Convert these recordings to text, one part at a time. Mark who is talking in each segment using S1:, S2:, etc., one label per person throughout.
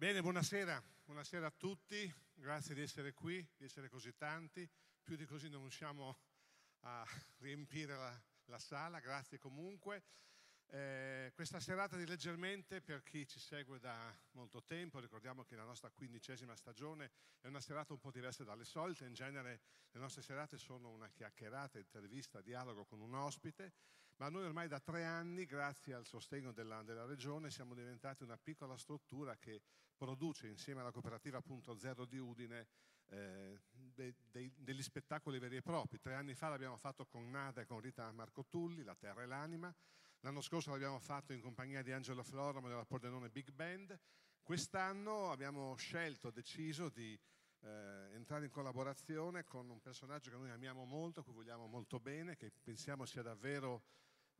S1: Bene, buonasera, buonasera a tutti, grazie di essere qui, di essere così tanti, più di così non riusciamo a riempire la, la sala, grazie comunque. Eh, questa serata di leggermente per chi ci segue da molto tempo, ricordiamo che la nostra quindicesima stagione è una serata un po' diversa dalle solite, in genere le nostre serate sono una chiacchierata, intervista, dialogo con un ospite, ma noi ormai da tre anni, grazie al sostegno della, della Regione, siamo diventati una piccola struttura che produce insieme alla cooperativa appunto Zero di Udine eh, de, de, degli spettacoli veri e propri. Tre anni fa l'abbiamo fatto con Nada e con Rita Marco Tulli, La Terra e l'Anima. L'anno scorso l'abbiamo fatto in compagnia di Angelo Floramo della Pordenone Big Band. Quest'anno abbiamo scelto, deciso di eh, entrare in collaborazione con un personaggio che noi amiamo molto, cui vogliamo molto bene, che pensiamo sia davvero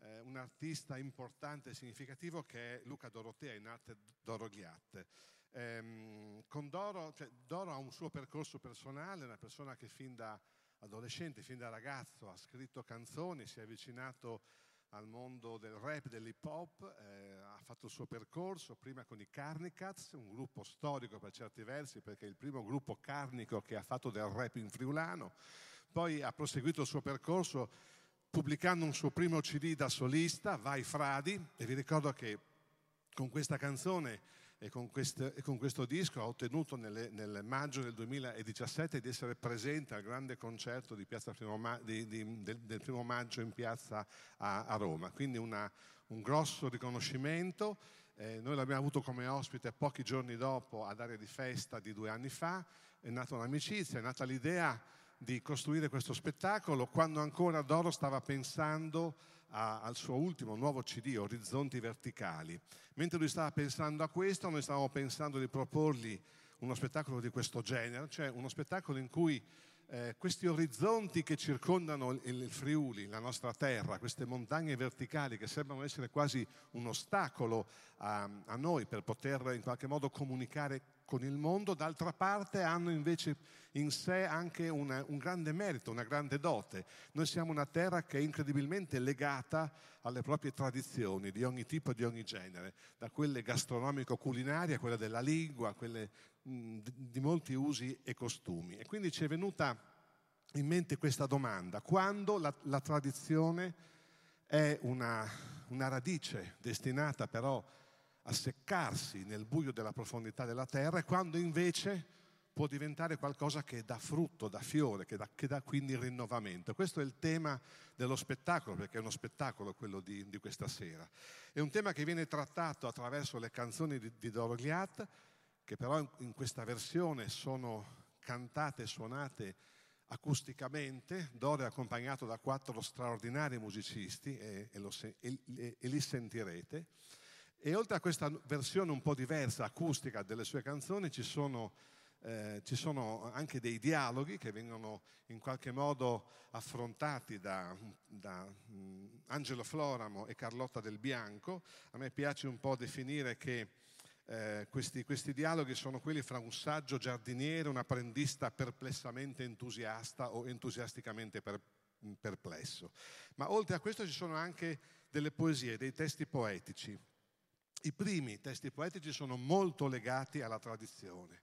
S1: eh, un artista importante e significativo che è Luca Dorotea in arte Dorogliatte. Ehm, con Doro, cioè, Doro ha un suo percorso personale, una persona che fin da adolescente, fin da ragazzo ha scritto canzoni, si è avvicinato al mondo del rap, dell'hip hop, eh, ha fatto il suo percorso prima con i Carnicats, un gruppo storico per certi versi perché è il primo gruppo carnico che ha fatto del rap in friulano, poi ha proseguito il suo percorso pubblicando un suo primo CD da solista, Vai Fradi, e vi ricordo che con questa canzone e con, questo, e con questo disco ha ottenuto nelle, nel maggio del 2017 di essere presente al grande concerto primo, di, di, del, del, primo maggio in piazza a, a Roma. Quindi una, un grosso riconoscimento. Eh, noi l'abbiamo avuto come ospite pochi giorni dopo ad area di festa di due anni fa, è nata un'amicizia, è nata l'idea di costruire questo spettacolo quando ancora Doro stava pensando a, al suo ultimo nuovo CD, Orizzonti Verticali. Mentre lui stava pensando a questo, noi stavamo pensando di proporgli uno spettacolo di questo genere, cioè uno spettacolo in cui eh, questi orizzonti che circondano il, il, Friuli, la nostra terra, queste montagne verticali che sembrano essere quasi un ostacolo a, a noi per poter in qualche modo comunicare con il mondo, d'altra parte hanno invece in sé anche una, un grande merito, una grande dote. Noi siamo una terra che è incredibilmente legata alle proprie tradizioni di ogni tipo e di ogni genere, da quelle gastronomico-culinarie a quelle della lingua, a quelle mh, di molti usi e costumi. E quindi ci è venuta in mente questa domanda, quando la, la tradizione è una, una radice destinata però a seccarsi nel buio della profondità della terra e quando invece può diventare qualcosa che dà frutto, dà fiore, che dà, che dà quindi rinnovamento. Questo è il tema dello spettacolo, perché è uno spettacolo quello di, di questa sera. È un tema che viene trattato attraverso le canzoni di, di Doro Gliat, che però in, in questa versione sono cantate e suonate acusticamente. Doro è accompagnato da quattro straordinari musicisti e, e, lo, e, e li sentirete. E oltre a questa versione un po' diversa, acustica delle sue canzoni, ci sono, eh, ci sono anche dei dialoghi che vengono in qualche modo affrontati da, da um, Angelo Floramo e Carlotta Del Bianco. A me piace un po' definire che eh, questi, questi, dialoghi sono quelli fra un saggio giardiniere, un apprendista perplessamente entusiasta o entusiasticamente per, perplesso. Ma oltre a questo ci sono anche delle poesie, dei testi poetici. I primi testi poetici sono molto legati alla tradizione.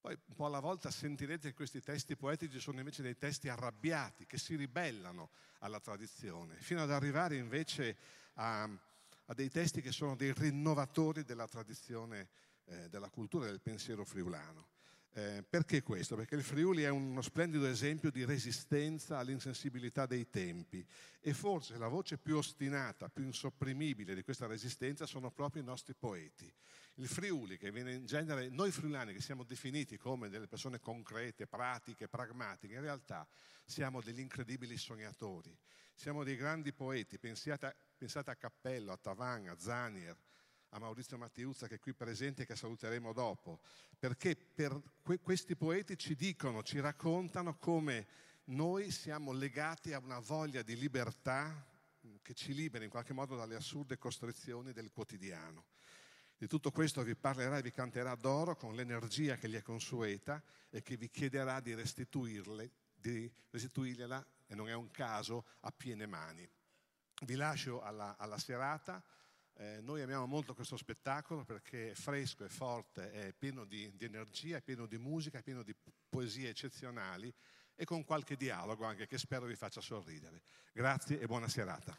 S1: Poi un po' alla volta sentirete che questi testi poetici sono invece dei testi arrabbiati, che si ribellano alla tradizione, fino ad arrivare invece a, a dei testi che sono dei rinnovatori della tradizione, eh, della cultura e del pensiero friulano. Eh, perché questo? Perché il Friuli è uno splendido esempio di resistenza all'insensibilità dei tempi e forse la voce più ostinata, più insopprimibile di questa resistenza sono proprio i nostri poeti. Il Friuli, che viene in genere, noi friulani che siamo definiti come delle persone concrete, pratiche, pragmatiche, in realtà siamo degli incredibili sognatori, siamo dei grandi poeti, pensate pensate a Cappello, a Tavan, a Zanier, a Maurizio Mattiuzza che è qui presente e che saluteremo dopo, perché per que- questi poeti ci dicono, ci raccontano come noi siamo legati a una voglia di libertà che ci libera in qualche modo dalle assurde costrizioni del quotidiano. Di tutto questo vi parlerà e vi canterà Doro con l'energia che gli è consueta e che vi chiederà di restituirle, di restituirgliela, e non è un caso, a piene mani. Vi lascio alla, alla serata
S2: Eh, noi amiamo molto questo spettacolo perché è fresco, è forte, è pieno di, di energia, è pieno di musica, è pieno di poesie eccezionali e con qualche dialogo anche che spero vi faccia sorridere. Grazie e buona serata.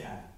S3: Sapore io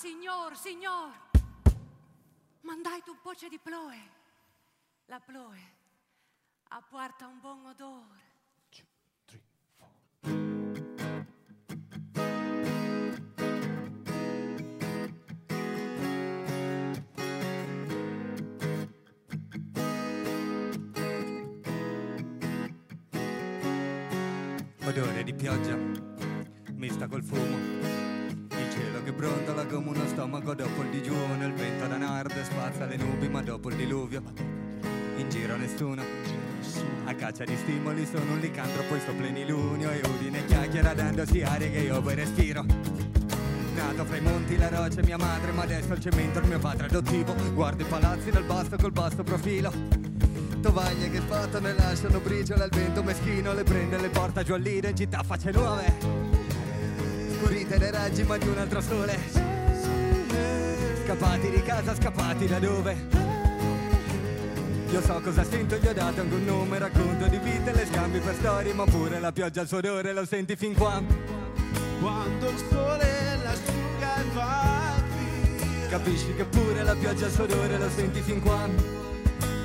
S4: signor, signor, mandai tu poce di ploe. La ploe apporta un buon odore.
S3: odore di pioggia mista col fumo brontola come uno stomaco dopo il digiuno il vento da nord spazza le nubi ma dopo il diluvio in giro nessuno a caccia di stimoli sono un licantropo sto plenilunio e udine chiacchiera dandosi aria che io poi respiro. Nato fra i monti la roccia mia madre ma adesso il cemento il mio padre adottivo. Guardo i palazzi dal basso col basso profilo. Tovaglie che sbattono e lasciano briciole al vento meschino le prende e le porta giù al lido in città facce nuove scurite dai raggi ma di un altro sole scappati di casa scappati da dove io so cosa sento, gli ho dato anche un nome, racconto di vite, le scambi per storie, ma pure la pioggia al suo odore lo senti fin qua.
S5: Quando il sole l'asciuga e va via.
S3: Capisci che pure la pioggia al suo odore lo senti fin qua.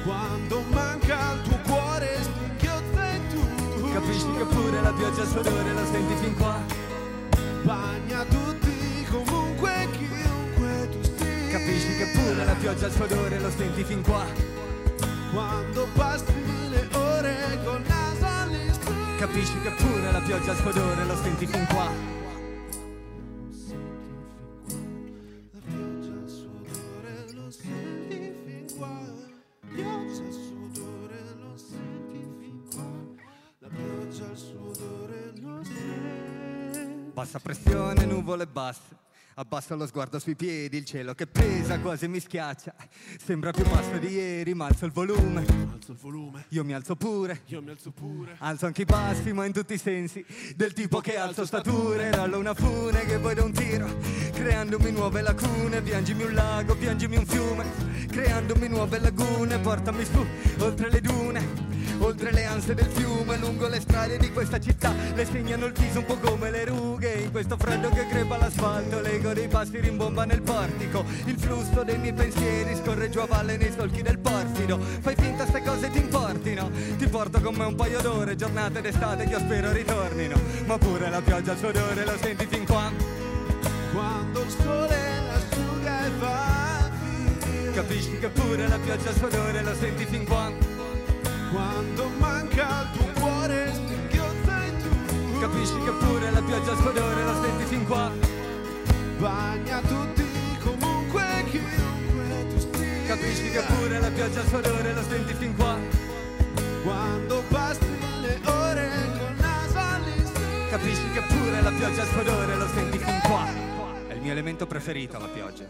S5: Quando manca il tuo cuore stinchiozza e tu.
S3: Capisci che pure la pioggia al suo odore lo senti fin qua.
S5: Bagna tutti comunque chiunque tu sia.
S3: Capisci che pure la pioggia al suo odore lo senti fin qua.
S5: Quando passi le ore con naso all'istante.
S3: Capisci che pure la pioggia al suo odore lo senti fin qua. Bassa pressione, nuvole basse. Abbasso lo sguardo sui piedi, il cielo che pesa quasi mi schiaccia. Sembra più basso di ieri, ma alzo il volume.
S5: Alzo il volume,
S3: Io mi alzo pure.
S5: io mi alzo pure.
S3: Alzo anche i passi, ma in tutti i sensi. Del tipo che alzo stature, rallo una fune che poi da un tiro. Creandomi nuove lacune, piangimi un lago, piangimi un fiume. Creandomi nuove lagune, portami su, oltre le dune. Oltre le ansie del fiume, lungo le strade di questa città, le segnano il viso un po' come le rughe. Questo freddo che crepa l'asfalto, l'ego dei passi rimbomba nel portico. Il flusso dei miei pensieri scorre giù a valle nei solchi del porfido. Fai finta ste cose ti importino. Ti porto con me un paio d'ore, giornate d'estate che io spero ritornino. Ma pure la pioggia al suo odore lo senti fin qua.
S5: Quando il sole l'asciuga e va via.
S3: Capisci che pure la pioggia al suo odore lo senti fin qua.
S5: Quando manca il tuo
S3: Capisci che pure la pioggia odore lo senti fin qua.
S5: Bagna tutti comunque chiunque tu sia.
S3: Capisci che pure la pioggia odore lo senti fin qua.
S5: Quando passi le ore col naso all'istante.
S3: Capisci che pure la pioggia odore lo senti fin qua. È il mio elemento preferito la pioggia.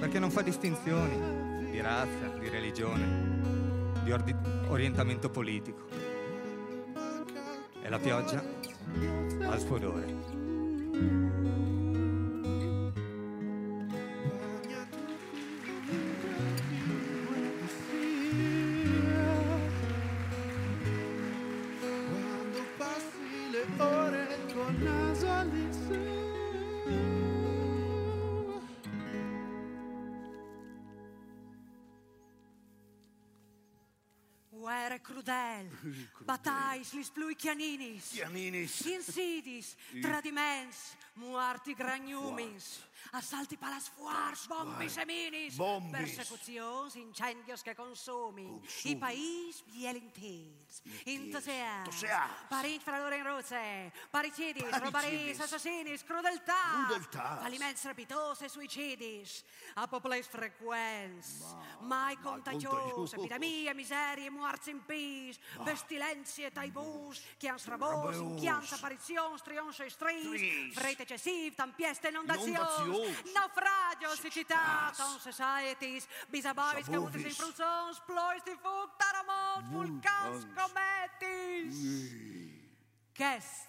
S3: Perché non fa distinzioni di razza, di religione, di ordi- orientamento politico. E la pioggia suo odore.
S5: Quando passi le ore col naso all'istante.
S4: Guerre crudel, batais, lis plui chianinis,
S6: Chianinis.
S4: insidis, tradiments, muarti gragnumins, assalti palas fuars, bombis e minis,
S6: Bombis.
S4: persecucions, incendios que consumi, i país bien
S6: Toseats.
S4: parit fra loro in roze, paricidis,
S6: Paricidis.
S4: robaris, assassinis, crudeltà,
S6: Crudeltats.
S4: faliments strepitosi, suïcidis, a populars freqüents, mai contagiós. epidemia, misèria, morts impís, pestilència, taibús, quians rabós,
S6: Rabeus.
S4: quians aparicions, trions e estris,
S6: Tris.
S4: fred excessiv, tempieste, inundacions,
S6: Inundacions.
S4: naufragios, siccità, ton societies, bisabovis,
S6: Sabovis.
S4: cautes infrusons, plois de fuc, taramots, vulcans, cometis. Qu'est,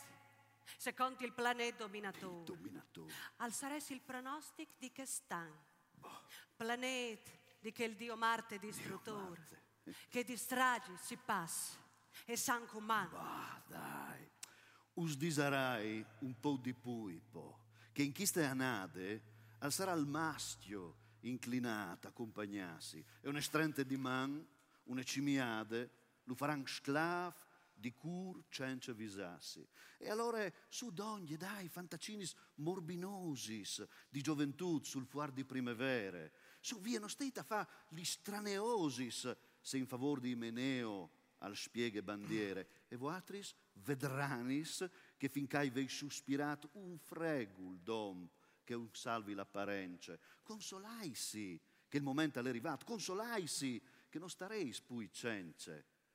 S4: segons il planet dominator,
S6: Dominator.
S4: alçaràs il pronòstic di quest'any. Planet di che il dio Marte distruttor. che di stragi si passa e san comando.
S6: Ah, dai. Us disarai un po' di puipo, che in queste anade al sarà il mastio inclinata accompagnarsi e un estrente di man, una cimiade, lo faranno sclav di cur senza visassi. E allora su d'ogni, dai, fantacinis morbinosis di gioventù sul fuar di primavera, su vieno stita fa gli straneosis se in favor di Meneo al spieghe bandiere e voatris vedranis che finché vei sospirato un fregul dom che un salvi l'apparenza. Consolaisi che il momento è arrivato, consolaisi che non stareis pui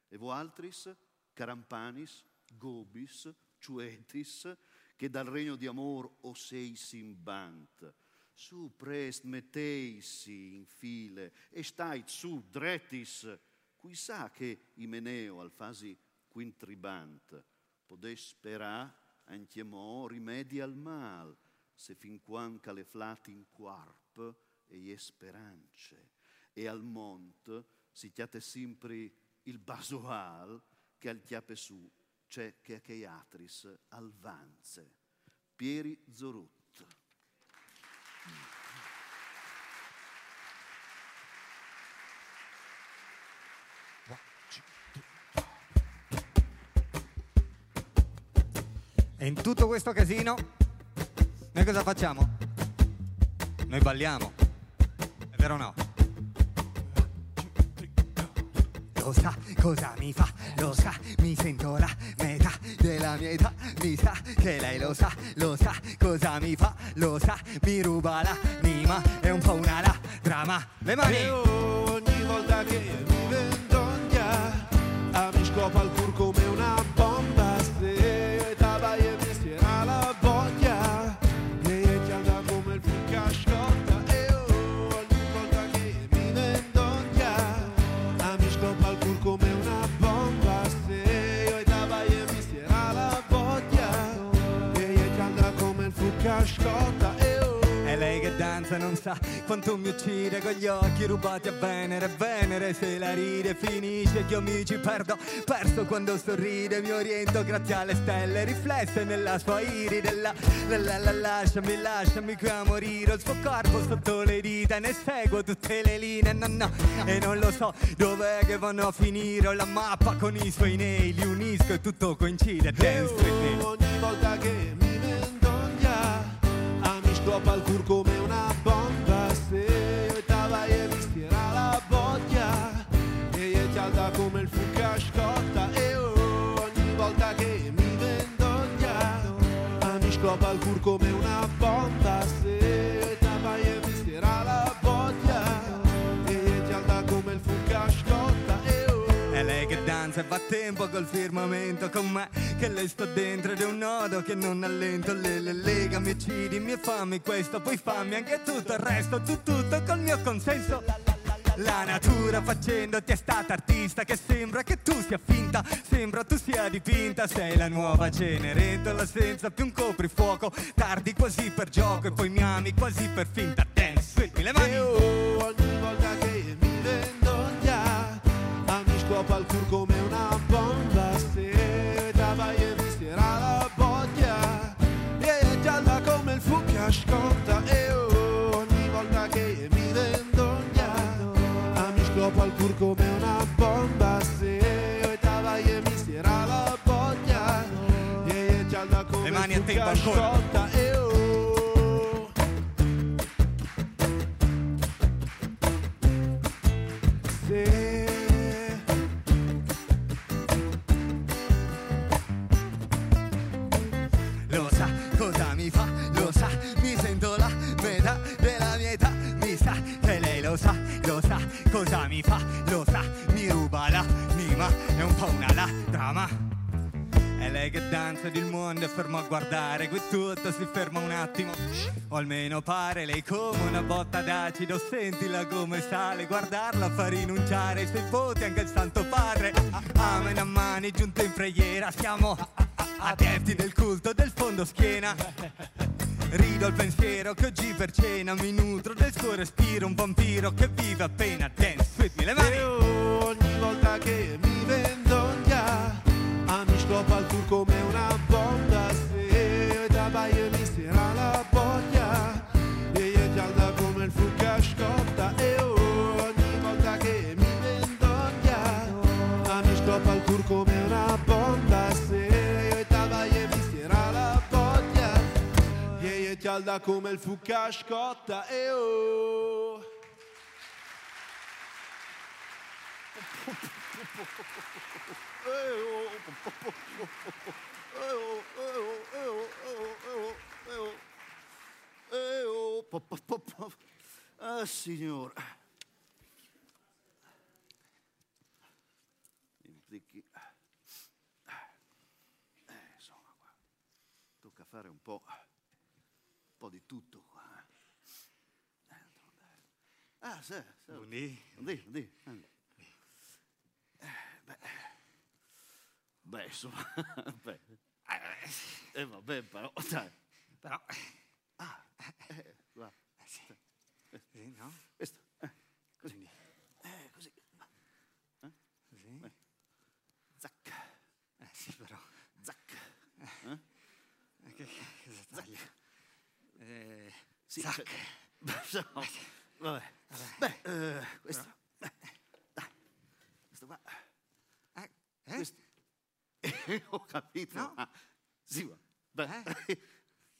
S6: cence. E voaltris, carampanis, gobis, ciuetis, che dal regno di amor o sei simbant. Su prest metteisi in file e stai su drettis, qui sa che Imeneo al fasi quintribant podè sperà anche mo rimedi al mal, se fin quan caleflati in quarp e je speranze. E al mont si chiate sempre il basoal che al chiape su c'è che a Cheiatris al vanze. Pieri Zorut.
S3: E in tutto questo casino, noi cosa facciamo? Noi balliamo. È vero o no? Sa cosa mi fa, lo sa, mi sento la metà della mia età, mi sa che lei lo sa, lo sa cosa mi fa, lo sa, mi ruba l'anima, è un po' una la trama. Le mani!
S5: E ogni volta che mi vendogna a mi scopa il come una
S3: danza non sa quanto mi uccide con gli occhi rubati a Venere Venere se la ride finisce che io mi ci perdo. Perso quando sorride mi oriento grazie alle stelle riflesse nella sua iride. La, la, la, la, Lasciami, lasciami qui a morire il suo corpo sotto le dita Ne seguo tutte le linee no no E non lo so dov'è che vanno a finire la mappa con i suoi nail Li unisco e tutto coincide Dance with me.
S5: Ogni volta che mi vendoglia a mi scopa il che
S3: danza e fa tempo col firmamento con me Che lei sta dentro ed è un nodo che non allento. Le, le lega, mi uccidi, mi fammi questo Poi fammi anche tutto il resto Tu tutto col mio consenso. La natura facendoti è stata artista Che sembra che tu sia finta Sembra tu sia dipinta. Sei la nuova Cenerentola senza più un coprifuoco. Tardi quasi per gioco E poi mi ami quasi per finta. Dance me, le mani.
S5: E oh, ogni volta che mi vendoglia a mi scopa cur come una bomba se trava e mi stira la voglia. E gialla come
S3: Le mani a tempo
S5: fucca
S3: guardare qui tutto si ferma un attimo. O almeno pare lei come una botta d'acido. Sentila come sale, guardarla fa rinunciare. Ai suoi voti anche il santo padre. Ah, ah, Amen a mani giunte in preghiera. Siamo adepti del culto del fondo schiena. Rido al pensiero che oggi per cena mi nutro del suo respiro. Un vampiro che vive appena dance with me le mani.
S5: E ogni volta che mi vendoglia A mi scopa il tour come una oh.
S6: Eh, oh, po, po, po, po. Ah, signor. Implichi. Eh, insomma, qua. Tocca fare un po', un po' di tutto qua. eh. Eh. Ah, sì, sì.
S3: Buondì,
S6: buondì. Eh, beh, beh, insomma, beh. Eh, vabbè, però, dai.
S3: Però,
S6: Eh, va.
S3: sì, sì, no?
S6: Questo, eh, così.
S3: Quindi,
S6: Eh, così.
S3: così.
S6: Zac,
S3: Eh sì, però,
S6: zac.
S3: eh, che, cosa taglia? Eh,
S6: Sì, cioè- no, vabbè. Beh, eh, questo. eh, dai. Questo qua.
S3: Eh, eh?
S6: Questo. Ho capito.
S3: No.
S6: ma- sì, ma. Beh.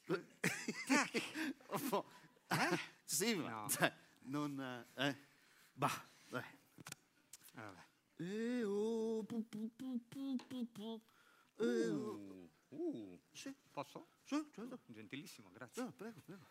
S6: Po'.
S3: Eh?
S6: Sì, ma.
S3: No.
S6: dai, non. eh, Eh. Bah, dai.
S3: Ah, vabbè.
S6: Eh, oh, pu, pu, pu, pu, pu, pu. Eh, oh.
S3: Uh, uh,
S6: Sì,
S3: posso?
S6: sì, certo.
S3: Gentilissimo, grazie.
S6: No, prego, prego.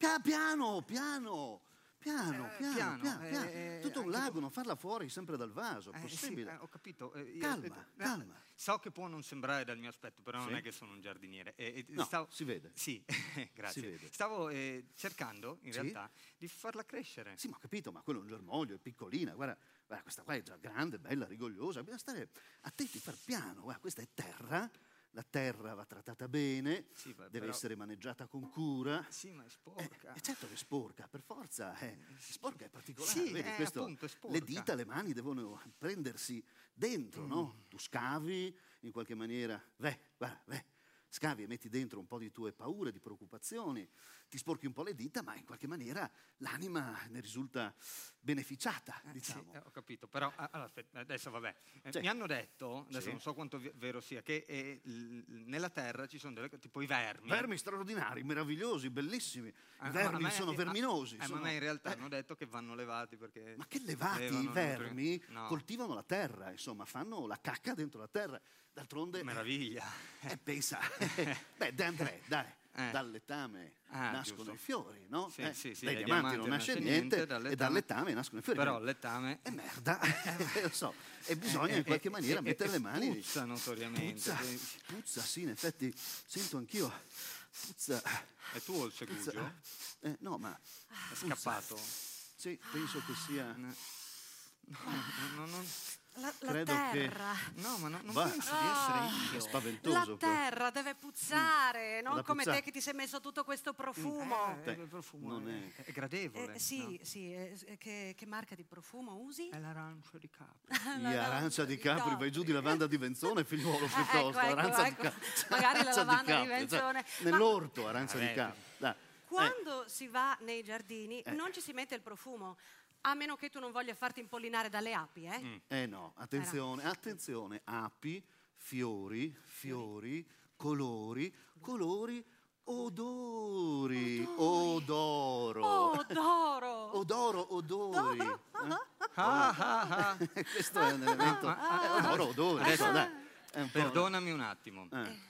S6: Pia- piano, piano, piano,
S3: Eh,
S6: piano,
S3: piano,
S6: piano,
S3: eh,
S6: piano.
S3: eh,
S6: Tutto un lago, non farla fuori sempre dal vaso,
S3: Eh, sì,
S6: possibile.
S3: eh, ho capito. eh,
S6: Calma,
S3: eh,
S6: calma.
S3: So che può non sembrare dal mio aspetto, però
S6: Sì.
S3: non è che sono un giardiniere. Eh, eh,
S6: No,
S3: stavo-
S6: si vede.
S3: Sì, grazie.
S6: Vede.
S3: Stavo eh, cercando, in
S6: Sì?
S3: realtà, di farla crescere.
S6: Sì, ma ho capito, ma quello è un germoglio, è piccolina, guarda, guarda, questa qua è già grande, bella, rigogliosa, bisogna stare attenti, far piano, guarda, questa è terra, la terra va trattata bene,
S3: Sì,
S6: deve
S3: però-
S6: essere maneggiata con cura.
S3: Sì, ma è
S6: Eh,
S3: sporca.
S6: eh, certo che è sporca, per forza, eh. sporca è particolare,
S3: Sì,
S6: vedi,
S3: eh,
S6: questo,
S3: appunto, è
S6: le dita, le mani devono prendersi dentro, no?
S3: Mm.
S6: Tu scavi in qualche maniera, beh, guarda, beh, scavi e metti dentro un po' di tue paure, di preoccupazioni, ti sporchi un po' le dita, ma in qualche maniera l'anima ne risulta beneficiata,
S3: Eh,
S6: diciamo.
S3: Sì, eh, ho capito, però ah, allora, adesso vabbè. Eh,
S6: Sì.
S3: Mi hanno detto, adesso
S6: Sì.
S3: non so quanto vero sia, che eh, nella terra ci sono delle tipo i vermi.
S6: Vermi straordinari, meravigliosi, bellissimi. I
S3: Ah, ma-
S6: vermi
S3: ma me-
S6: sono
S3: eh,
S6: verminosi.
S3: eh, ma
S6: sono-
S3: me in realtà
S6: eh,
S3: hanno detto che vanno levati perché...
S6: Ma che levati i vermi
S3: No,
S6: coltivano la terra, insomma, fanno la cacca dentro la terra. D'altronde,
S3: meraviglia.
S6: eh, pensa, beh, De André, dai,
S3: Eh.
S6: dal letame
S3: Ah,
S6: nascono
S3: giusto.
S6: i fiori, no?
S3: Sì,
S6: Eh,
S3: sì, sì,
S6: dai
S3: dai
S6: diamanti non nasce niente,
S3: dal
S6: e dal letame nascono i fiori.
S3: Però il letame...
S6: È merda, lo so, e bisogna
S3: eh,
S6: in qualche
S3: eh,
S6: maniera
S3: eh,
S6: mettere
S3: eh,
S6: le mani.
S3: Puzza notoriamente.
S6: Puzza,
S3: sì.
S6: puzza, sì, in effetti sento anch'io. Puzza.
S3: E tu il segugio?
S6: Eh, no, ma
S3: È scappato?
S6: sì, penso che sia.
S3: No, no, no,
S4: La, la
S6: Credo che-
S4: terra.
S3: no, ma no, non
S6: Va.
S3: penso di essere
S6: È
S3: io.
S6: spaventoso.
S4: La
S6: però.
S4: terra deve puzzare, non
S6: Da
S4: come
S6: puzzare.
S4: te che ti sei messo tutto questo profumo.
S3: Eh, il profumo
S6: non
S3: è,
S6: è-
S3: è gradevole.
S4: Eh, sì,
S3: no?
S4: sì, eh, che, che marca di profumo usi?
S3: È l'arancio di Capri.
S6: Gli arancia di Capri, vai giù di lavanda di Venzone, figliuolo
S4: ecco,
S6: piuttosto.
S4: ecco,
S6: arancia
S4: ecco.
S6: di Capri.
S4: Magari la lavanda di
S6: Capri, cioè,
S4: Venzone. Ma-
S6: nell'orto, arancia di. Capri. Dai.
S4: Quando si va nei giardini non ci si mette il profumo, a meno che tu non voglia farti impollinare dalle api, eh?
S6: Eh, eh no, attenzione, attenzione, api, fiori, fiori, colori, colori, odori, odoro.
S4: Oh, d'oro!
S6: Odoro, odori. Eh?
S3: Ah, ah, ah.
S6: Questo è un elemento. odoro, odori.
S3: Adesso-
S6: insomma, dai. È un po'-
S3: Perdonami un attimo.
S6: Eh.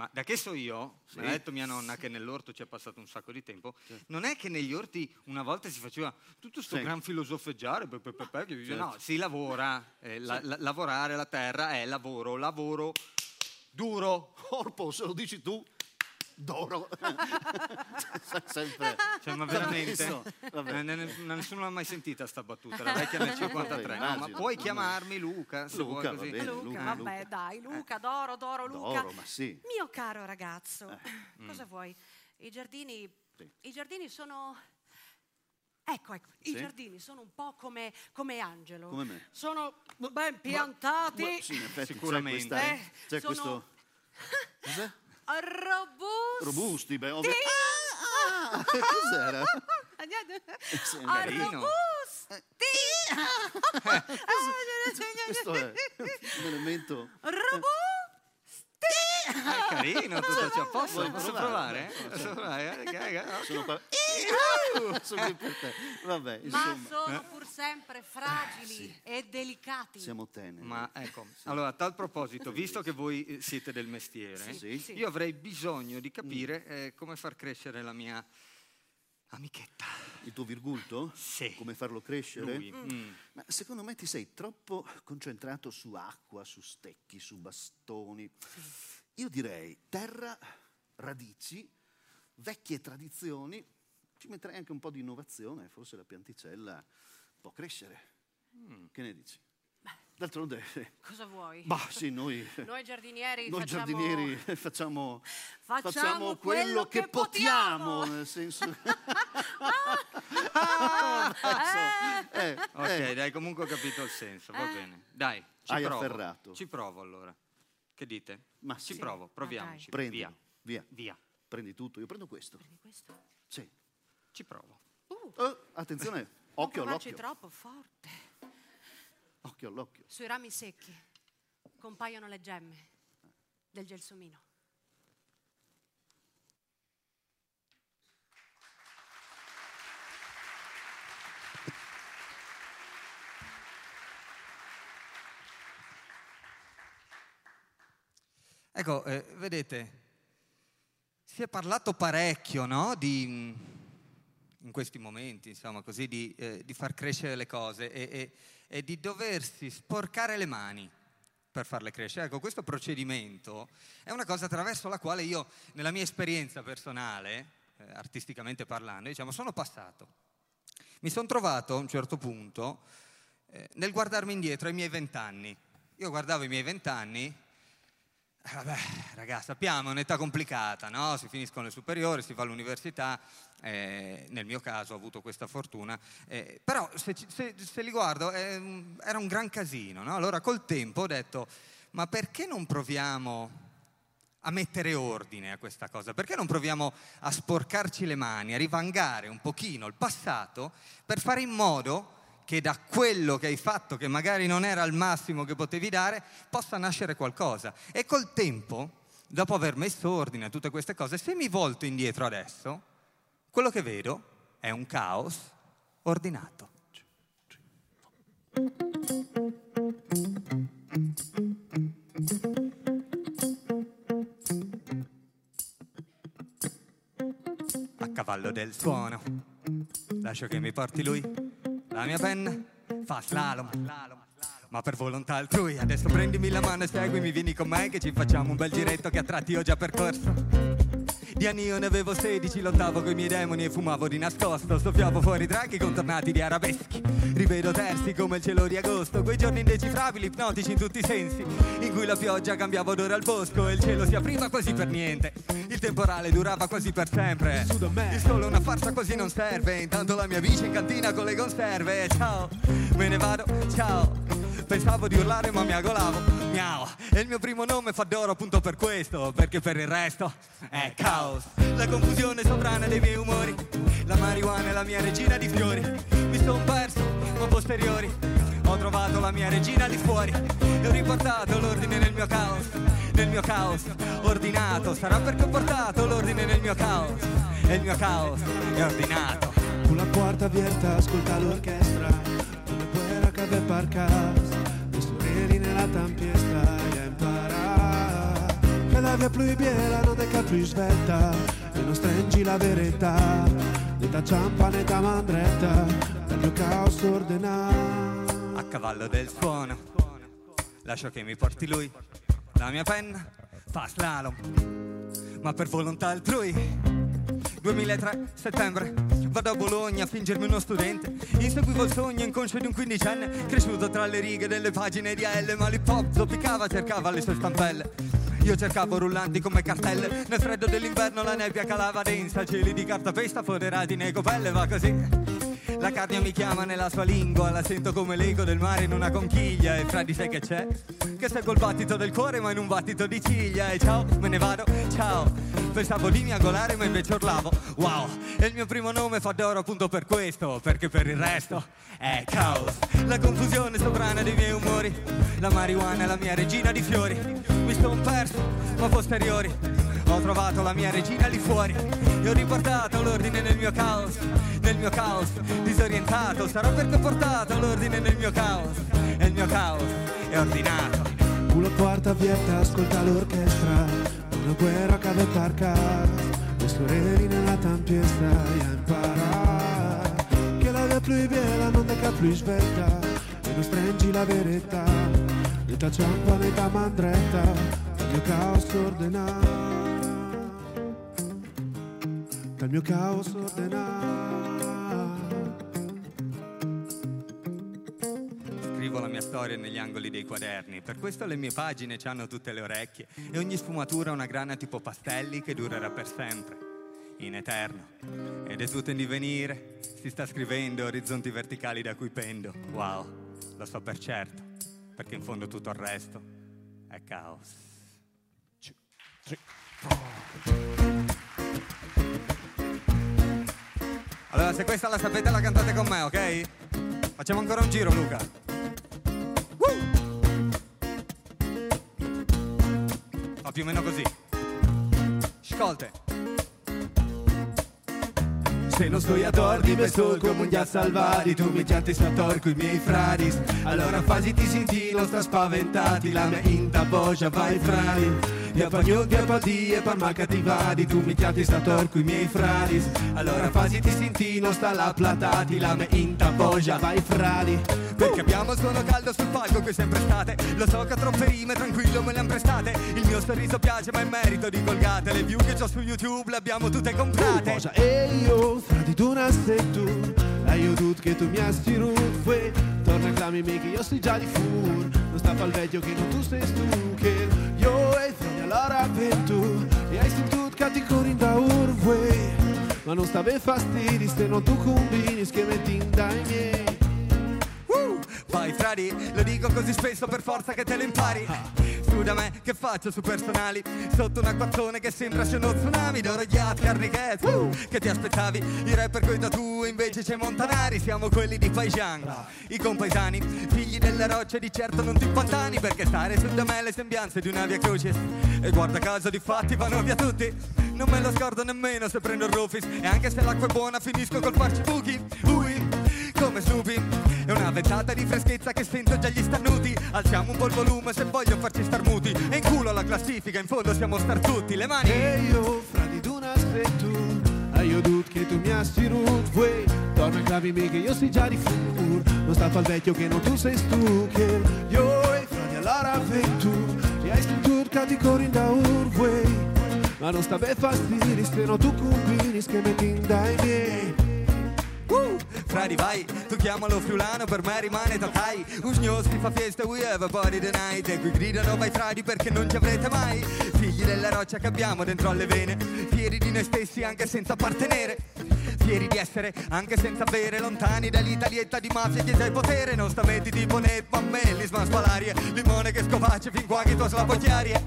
S3: Ma da che so io,
S6: Sì.
S3: me l'ha detto mia nonna che nell'orto ci è passato un sacco di tempo,
S6: Certo.
S3: non è che negli orti una volta si faceva tutto sto
S6: Sì.
S3: gran filosofeggiare, pe- pe- pe-
S6: Certo.
S3: no, si lavora, eh, la- la- lavorare la terra è lavoro, lavoro duro.
S6: Corpo, se lo dici tu, d'oro. Sempre.
S3: Cioè, ma veramente? Eh, ne- ne- nessuno l'ha mai sentita sta battuta, la vecchia nel 53. No, ma puoi chiamarmi Luca, se
S6: Luca,
S3: vuoi
S6: bene.
S4: Luca,
S6: Luca,
S4: vabbè,
S6: Luca.
S4: dai, Luca, d'oro, d'oro, Luca.
S6: D'oro, ma sì.
S4: Mio caro ragazzo,
S6: Mm.
S4: cosa vuoi? I giardini,
S6: Sì.
S4: i giardini sono... Ecco, ecco, i
S6: Sì?
S4: giardini sono un po' come, come Angelo.
S6: Come me.
S4: Sono ben piantati,
S6: Ma- sì, in effetti
S3: Sicuramente.
S6: C'è, questa-
S4: Eh,
S6: c'è
S4: sono-
S6: questo. Cos'è?
S4: Robusti.
S6: Robusti, beh, ovvio. Ah, ah, cos'era?
S4: Ah,
S3: carino.
S4: robusti.
S6: Questo è un elemento.
S4: Robusti.
S3: È carino tutto ciò. Posso,
S6: provare?
S3: provare? Posso.
S6: Sono qua. Sono qui per te. Vabbè,
S4: Ma sono pur sempre fragili e delicati.
S6: siamo teneri.
S3: Ma ecco, allora a tal proposito, visto che voi eh, siete del mestiere,
S6: Sì.
S4: Sì.
S3: io avrei bisogno di capire eh, come far crescere la mia amichetta.
S6: Il tuo virgulto?
S3: Sì.
S6: Come farlo crescere?
S3: Lui. Mm.
S6: Ma secondo me ti sei troppo concentrato su acqua, su stecchi, su bastoni. Io direi terra, radici, vecchie tradizioni. Ci metterei anche un po' di innovazione, forse la pianticella può crescere. Che ne dici? D'altronde,
S4: Cosa vuoi?
S6: bah, sì, noi,
S4: Noi giardinieri
S6: noi
S4: facciamo...
S6: giardinieri facciamo,
S4: Facciamo
S6: quello,
S4: quello
S6: che,
S4: che
S6: potiamo,
S4: potiamo.
S6: nel senso... Ah, mazzo. Eh,
S3: Ok,
S6: eh.
S3: dai, comunque ho capito il senso, va bene. Dai, ci
S6: Hai
S3: provo.
S6: afferrato.
S3: Ci provo allora. Che dite?
S6: Ma
S3: ci
S6: sì.
S3: provo, proviamoci.
S6: Prendi,
S3: Via.
S6: via,
S3: Via.
S6: prendi tutto. Io prendo questo.
S4: Prendi questo?
S6: Sì.
S3: Ci provo.
S6: Oh, attenzione,
S4: Non
S6: occhio all'occhio.
S4: troppo forte.
S6: Occhio all'occhio.
S4: Sui rami secchi compaiono le gemme del gelsomino.
S3: Ecco, eh, vedete, si è parlato parecchio, no? Di, mm, in questi momenti, insomma, così, di, eh, di far crescere le cose e, e- e di doversi sporcare le mani per farle crescere. Ecco, questo procedimento è una cosa attraverso la quale io, nella mia esperienza personale, eh, artisticamente parlando, diciamo, sono passato. Mi sono trovato a un certo punto eh, nel guardarmi indietro ai miei vent'anni. Io guardavo i miei vent'anni Vabbè, ragazzi, sappiamo, è un'età complicata, no? Si finiscono le superiori, si fa l'università, eh, nel mio caso ho avuto questa fortuna, eh, però se, se- se li guardo un- era un gran casino, no? Allora col tempo ho detto, ma perché non proviamo a mettere ordine a questa cosa? Perché non proviamo a sporcarci le mani, a rivangare un pochino il passato per fare in modo che da quello che hai fatto, che magari non era il massimo che potevi dare, possa nascere qualcosa. E col tempo, dopo aver messo ordine a tutte queste cose, se mi volto indietro adesso, quello che vedo è un caos ordinato. A cavallo del suono, lascio che mi porti lui. La mia penna fa slalom. Ma per volontà altrui, adesso prendimi la mano e seguimi, vieni con me che ci facciamo un bel giretto che a tratti ho già percorso. Di anni io ne avevo 16, lottavo coi miei demoni e fumavo di nascosto. Soffiavo fuori draghi contornati di arabeschi. Rivedo terzi come il cielo di agosto, quei giorni indecifrabili, ipnotici in tutti i sensi. In cui la pioggia cambiava odore al bosco e il cielo si apriva quasi per niente. Il temporale durava quasi per sempre. Il sole una farsa così non serve. Intanto la mia bici in cantina con le conserve. Ciao, me ne vado, ciao. Pensavo di urlare ma mi agolavo, miau. E il mio primo nome fa d'oro appunto per questo, perché per il resto è caos. La confusione sovrana dei miei umori, la marijuana è la mia regina di fiori. Mi son perso, ma posteriori, ho trovato la mia regina di fuori e ho riportato l'ordine nel mio caos. Nel mio caos ordinato, sarà perché ho portato l'ordine nel mio caos. E il mio caos è ordinato.
S5: Con la puerta abierta ascolta l'orchestra Donde pueda caber parcas Le sorelli nella tempesta e a imparare Che la via più biela non è più svelta E non stringi la verità Né da ciampa né da mandretta Dal mio caos ordenato
S3: a cavallo del suono. Lascio che mi porti lui, la mia penna fa slalom, ma per volontà altrui. 2003, settembre, vado a Bologna a fingermi uno studente. Inseguivo il sogno inconscio di un quindicenne, cresciuto tra le righe delle pagine di AL, ma l'hip hop zoppicava, cercava le sue stampelle. Io cercavo rullanti come cartelle, nel freddo dell'inverno la nebbia calava densa, cieli di cartapesta foderati nei copelle, va così. La carnia mi chiama nella sua lingua, la sento come l'eco del mare in una conchiglia e fra di sé che c'è? Che seguo il battito del cuore ma in un battito di ciglia e ciao, me ne vado, ciao. Pensavo di miagolare ma invece urlavo, wow. E il mio primo nome fa d'oro appunto per questo, perché per il resto è caos. La confusione sovrana dei miei umori, la marijuana è la mia regina di fiori. Mi son perso, ma posteriori ho trovato la mia regina lì fuori e ho riportato l'ordine nel mio caos, nel mio caos, disorientato, sarò perché ho portato l'ordine nel mio caos e il mio caos è ordinato.
S5: Una porta abierta, ascolta l'orchestra Una guerra que va parcar Questo re nella tempesta e a imparare Che la via più bella non è che più svelta E non stringi la verità Metà ciampa, metà mandretta Dal mio caos ordinato Dal mio caos ordinato
S3: Scrivo la mia storia negli angoli dei quaderni, per questo le mie pagine hanno tutte le orecchie e ogni sfumatura una grana tipo pastelli che durerà per sempre, in eterno. Ed è tutto in divenire, si sta scrivendo orizzonti verticali da cui pendo. Wow, lo so per certo, perché in fondo tutto il resto è caos. Allora, se questa la sapete, la cantate con me, ok? Facciamo ancora un giro, Luca. Fa più o meno così. Scolte.
S5: Se non sto a tordi, me sto come un salvari Tu mi chianti sta torco i miei fraris Allora fasi ti senti, non sta spaventati La mia inta bogia vai frari Via pagno, via padi e parma cattivadi Tu mi chianti sta torco i miei fraris Allora fasi ti senti, non sta la platati La mia inta bogia vai frari
S3: Perché abbiamo suono caldo sul palco che sempre state Lo so che ho troppe rime, tranquillo me le han prestate. Il mio sorriso piace ma è merito di colgate. Le view che ho su YouTube le abbiamo tutte comprate.
S5: Bogia e io, fra di tu una sei tu io tutto che tu mi hai stirut Fue, torna a clami me che io sei già di fur Non sta al vecchio che non tu sei tu Che. Io e fra allora ventu E hai sentut che ti corri da urve Ma non stave fastidi se non tu combini Schemetti dai miei
S3: Vai frari, lo dico così spesso per forza che te lo impari. Su da me che faccio su personali? Sotto un acquazzone che sembra sia uno tsunami D'oro gli altri carrichezzi uh, Che ti aspettavi? I rapper coi tatu invece c'è Montanari. Siamo quelli di Paijan I compaesani Figli delle rocce di certo non ti pantani Perché stare su da me le sembianze di una via crucis. E guarda caso di fatti vanno via tutti. Non me lo scordo nemmeno se prendo il rufis E anche se l'acqua è buona finisco col farci buchi. Ui come Snoopy È una ventata di freschezza che sento già gli starnuti. Alziamo un po' il volume se voglio farci star muti. E in culo alla classifica, in fondo siamo star tutti Le mani.
S5: E io, fra di tu una sei tu E io dut che tu mi hai stirut Voi, torna a clavi me che io sei già di fur Non sta al vecchio che non tu sei stu Che io e fra di allora ventu E hai che ti corri da urve Ma non sta be fastidi se no tu combini Schemetti dai miei
S3: Uh, vai, tu chiamalo friulano, per me rimane Takai Usgnos che fa fiesta, we have a party tonight. E qui gridano vai fradi perché non ci avrete mai. Figli della roccia che abbiamo dentro alle vene Fieri di noi stessi anche senza appartenere. Fieri di essere anche senza avere Lontani dall'italietta di mafia che sei potere. Non stametti tipo ne pammelli, smaspalarie Limone che scopaccia fin qua che tu slapocchiarie.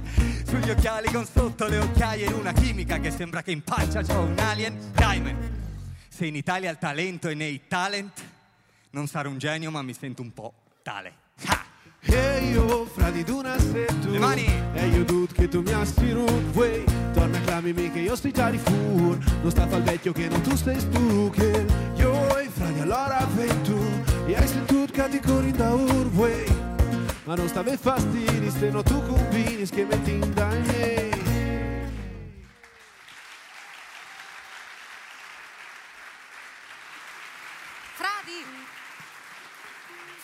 S3: Sugli occhiali con sotto le occhiaie In una chimica che sembra che in pancia c'ho un alien. Diamond se in Italia il talento è nei talent, non sarò un genio, ma mi sento un po' tale. Ha!
S5: E io, fra di tu una sei tu
S3: Le mani!
S5: E io dut che tu mi hai stirut Voi, torna a clami me che io stai già di fur Non sta al vecchio che non tu stai stu Che io e fra di allora ventu E hai sentut che ti corri da urve Ma non stave fastidi se no tu combini Schemetti dai miei
S4: Fradi!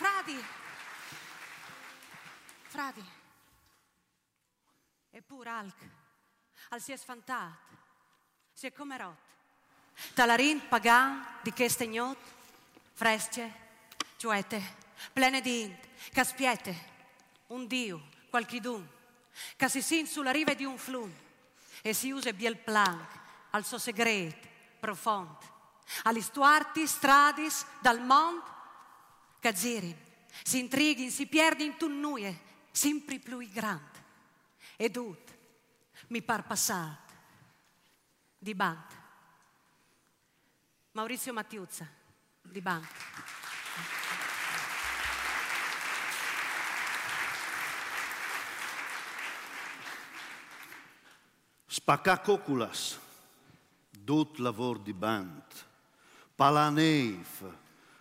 S4: Fradi! Fradi! Eppure Alc, al si è sfantat, si è come rot. Talarin pagan di che stegnot, fresce, giuete, plene di int, caspiete, un dio, qualchidun, che si sin sulla riva di un flun e si usa biel plank al suo segreto profondo agli stuarti stradis dal mond girin, si intrighin, si perdi in tunnuie, sempre più grande. Ed ut, mi par passat, di band. Maurizio Mattiuzza, di band.
S6: Spacca coculas, dut lavor di band. Palaneif,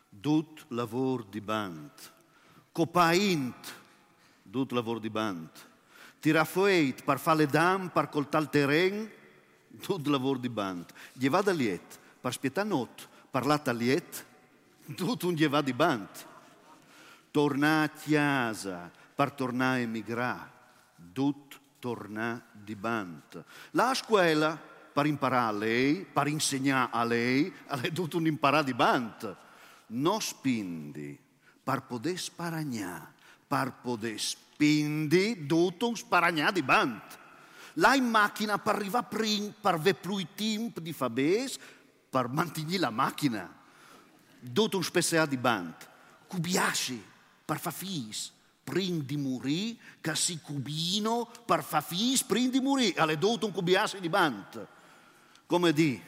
S6: dut lavor di band. Copaint, dut lavor di band. Tirafoeit, par fare dam, par coltar il terreno, dut lavor di band. Llevada liet, par spietar not, parlata liet, dut un lleva di band. Tornar a chiesa, per tornare a emigrare, dut tornare di band. La scuola, per imparare a lei, per insegnare a lei, ha dovuto un imparare di band. Non spindi, per poter sparagnare, per poter spindi, dovuto un sparagnare di band. La in macchina per arrivare prima, per avere più tempo di fabes, per mantenere la macchina. Dovuto un spessare di band. Cubiasci, per fare fis prin di morire, che si cubino per fa fis prin di morire, alle dovuto un cubiasse di bant. Come di,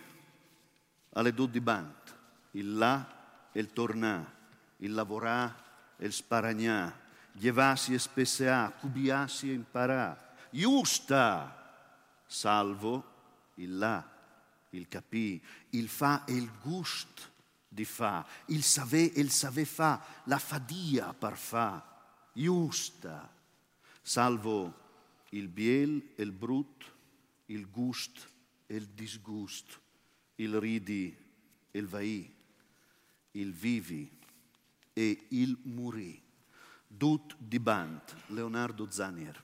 S6: alle dovuto di bant, il là il tornà, il lavorà il sparagnà, llevassi e spesseà, cubiassi e imparà, giusta, salvo il là, il capì, il fa e il gust di fa, il savè e il savè fa, la fadia per fa. Giusta, salvo il biel e il brut, il gust e il disgust, il ridi e il vai, il vivi e il muri. Dut di Band, Leonardo Zanier.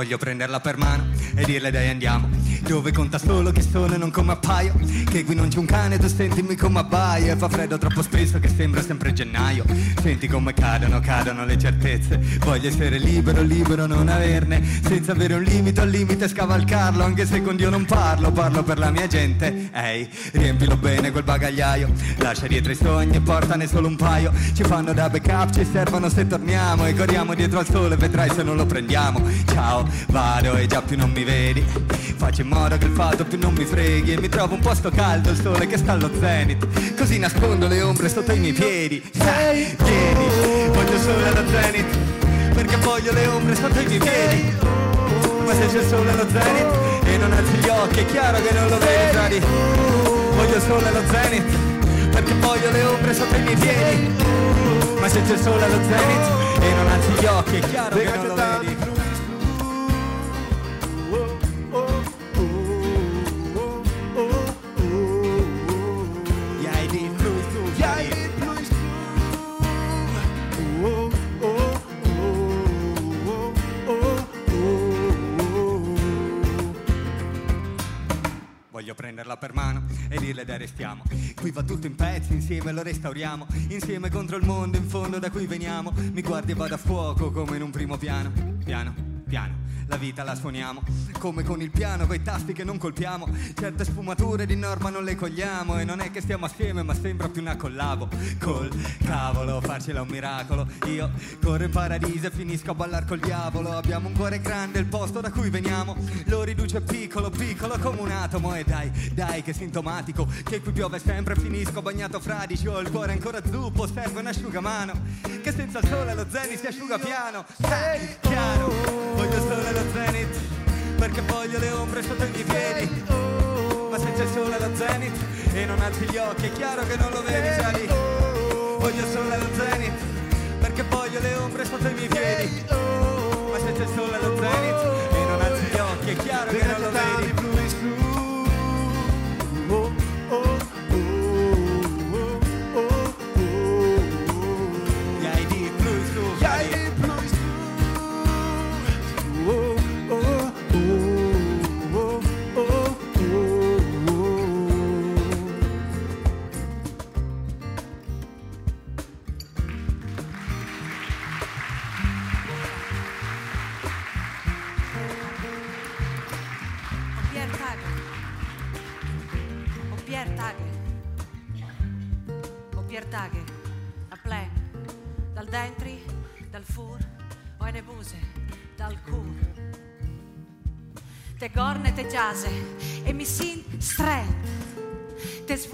S3: Voglio prenderla per mano e dirle dai andiamo. Dove conta solo che sono e non come appaio Che qui non c'è un cane, tu sentimi come abbaio E fa freddo troppo spesso che sembra sempre gennaio. Senti come cadono, cadono le certezze. Voglio essere libero, libero non averne. Senza avere un limite, al limite scavalcarlo Anche se con Dio non parlo, parlo per la mia gente. Ehi, riempilo bene quel bagagliaio. Lascia dietro i sogni e portane solo un paio. Ci fanno da backup, ci servono se torniamo E corriamo dietro al sole, vedrai se non lo prendiamo. Ciao, vado e già più non mi vedi. Faccio in modo che il fato più non mi freghi E mi trovo un posto caldo, il sole che sta allo zenit Così nascondo le ombre sotto i miei piedi. Sai, vieni, voglio sole allo zenit Perché voglio le ombre sotto i miei piedi. Ma se c'è il sole allo zenit E non alzi gli occhi, è chiaro che non lo vedi Zari Voglio sole allo zenit Perché voglio le ombre sotto i miei piedi. Ma se c'è il sole allo zenit E non alzi gli occhi, è chiaro che non lo vedi Voglio prenderla per mano e dirle dai restiamo Qui va tutto in pezzi, insieme lo restauriamo Insieme contro il mondo, in fondo da cui veniamo. Mi guardi e vado a fuoco come in un primo piano Piano, piano la vita la suoniamo come con il piano, coi tasti che non colpiamo. Certe sfumature di norma non le cogliamo. E non è che stiamo assieme, ma sembra più una collabo. Col cavolo, farcela un miracolo. Io corro in paradiso e finisco a ballar col diavolo. Abbiamo un cuore grande, il posto da cui veniamo. Lo riduce piccolo, piccolo come un atomo. E dai, dai, che sintomatico. Che qui piove sempre, finisco bagnato fradici. Ho il cuore ancora zuppo, serve un asciugamano. Che senza il sole lo zenit si asciuga piano. Sai, piano, voglio il sole allo zenit. Perché voglio le ombre sotto i miei piedi. Ma se c'è il sole allo zenit e non alzi gli occhi, è chiaro che non lo vedi, sai. Voglio il sole allo zenit. Perché voglio le ombre sotto i miei piedi. Ma se c'è il sole allo zenit e non alzi gli occhi, è chiaro che non lo vedi.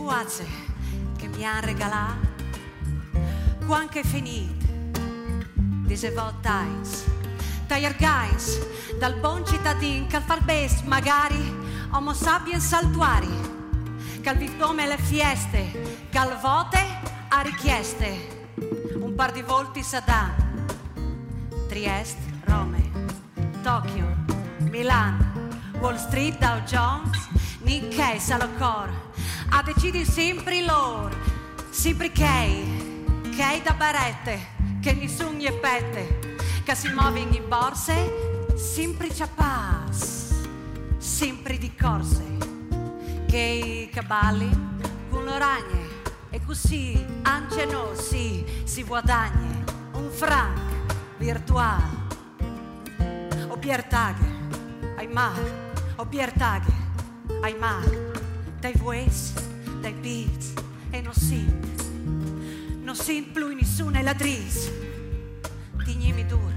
S4: Te svuaze che mi han regalato, quanche finit, dise voltais, taglier gais, dal buon cittadin che al far best magari homo sapiens saltuari, che al come le fieste, che al vote a richieste, un par di volti Saddam, Trieste, Rome, Tokyo, Milan, Wall Street, Dow Jones, Nikkei, Salocor, a decidi sempre loro, sempre che, che da barette, che nessun gli pette, che si muove in borse, sempre ciapas, sempre di corse, che i cavalli con le ragne, e così anche no, sì, si guadagna un franc virtuale. O Piertaghe, ai mar, o Piertaghe, dai vues, dai beats, e non sint, non sint più nessuna ladris, tignimi dur,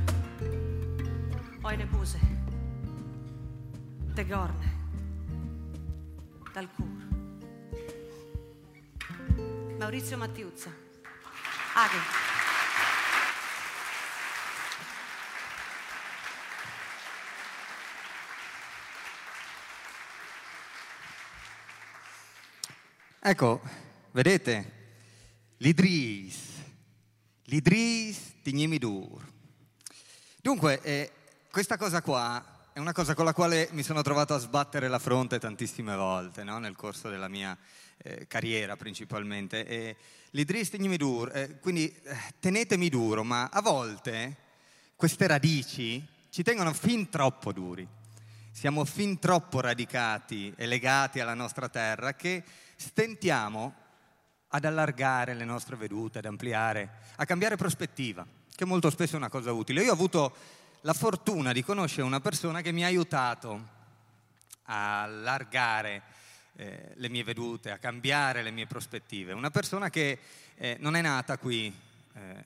S4: o le buse, te gorne, dal cur. Maurizio Mattiuzza. Aghi.
S3: Ecco, vedete, l'Idris, l'Idris di Gnimidur. Dunque, eh, questa cosa qua è una cosa con la quale mi sono trovato a sbattere la fronte tantissime volte, no? nel corso della mia eh, carriera principalmente. E L'Idris di Gnimidur, eh, quindi eh, tenetemi duro, ma a volte queste radici ci tengono fin troppo duri. Siamo fin troppo radicati e legati alla nostra terra che stentiamo ad allargare le nostre vedute, ad ampliare, a cambiare prospettiva, che molto spesso è una cosa utile. Io ho avuto la fortuna di conoscere una persona che mi ha aiutato a allargare eh, le mie vedute, a cambiare le mie prospettive. Una persona che eh, non è nata qui, eh,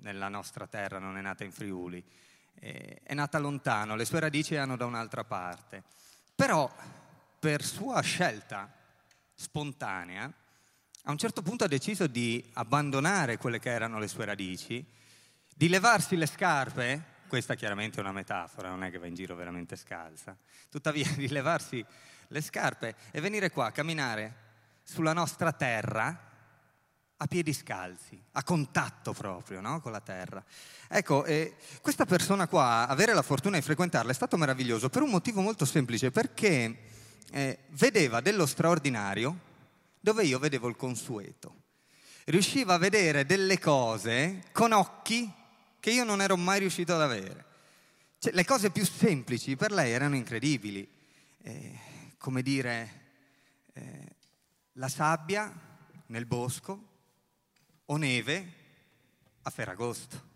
S3: nella nostra terra, non è nata in Friuli, eh, è nata lontano, le sue radici hanno da un'altra parte. Però per sua scelta spontanea, a un certo punto ha deciso di abbandonare quelle che erano le sue radici, di levarsi le scarpe, questa chiaramente è una metafora, non è che va in giro veramente scalza, tuttavia di levarsi le scarpe e venire qua a camminare sulla nostra terra a piedi scalzi, a contatto proprio no? con la terra. Ecco, eh, questa persona qua, avere la fortuna di frequentarla è stato meraviglioso per un motivo molto semplice, perché eh, vedeva dello straordinario dove io vedevo il consueto. Riusciva a vedere delle cose con occhi che io non ero mai riuscito ad avere. Cioè, le cose più semplici per lei erano incredibili. Eh, come dire, eh, la sabbia nel bosco o neve a Ferragosto.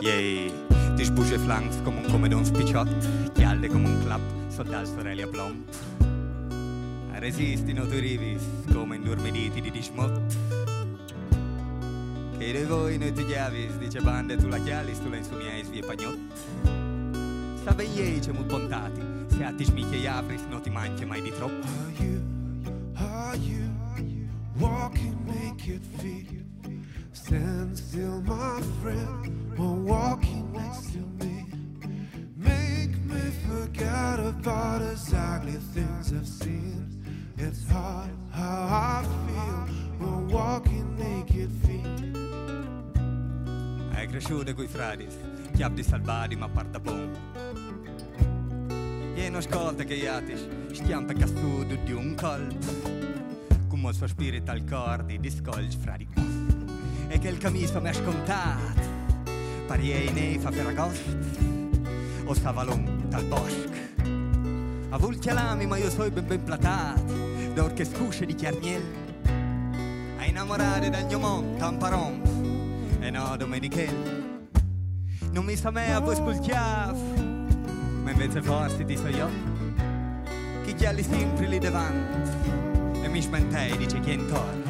S3: Yay, ti sbuge flanks come un comedon spicciot, chialde come un clap, soldal sorelli a. Resisti, no tu rivis, come indormediti di dismot. Che de voi ne ti chiavis, dice bande, tu la chialis, tu la insumiais via pagnot. Sta iei ce mut bontati, se a ti smicchie iavris, non ti mangi mai di troppo.
S5: Are you, are you walking naked feet? Stand still, my friend, or walking next to me. Make me forget about ugly things I've seen. It's hard how I feel when walking naked feet.
S3: È cresciuto coi frati, chiap di salvari ma parta bom. E non ascolta che iatis, stiamo per cazzudo di un colp. Come il suo spirito al cordi, discolgi frati. E che il camiso mi ha scontato, pariei nei fa ferragost, o stavalon dal bosco. A vulcia lami ma io sono ben ben platato, da orche scusce di chiarniel. A innamorare del gnomon, tamparom, E no, domenichella, non mi sta me a poi spulchiare, ma invece forse ti so io, chi ha li sempre lì davanti, e mi spentei, dice chi è intorno.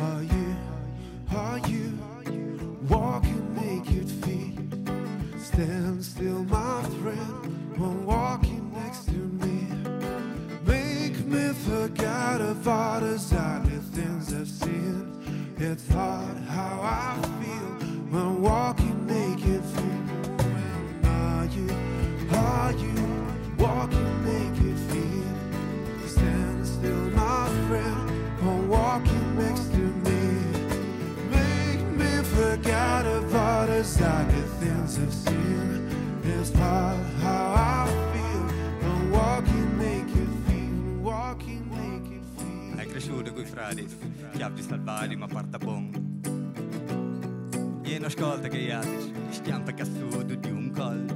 S5: Still, my friend, when walking next to me. Make me forget about the ugly things I've seen. It's hard how I feel when walking naked feet. When are you, are you walking naked feet? Stand still, my friend, when walking next to me. Make me forget about the ugly things I've seen.
S3: È cresciuto coi frati, chiappi salvari ma parta bon. Io ascolta che gli altri stiampa cazzuto di un collo.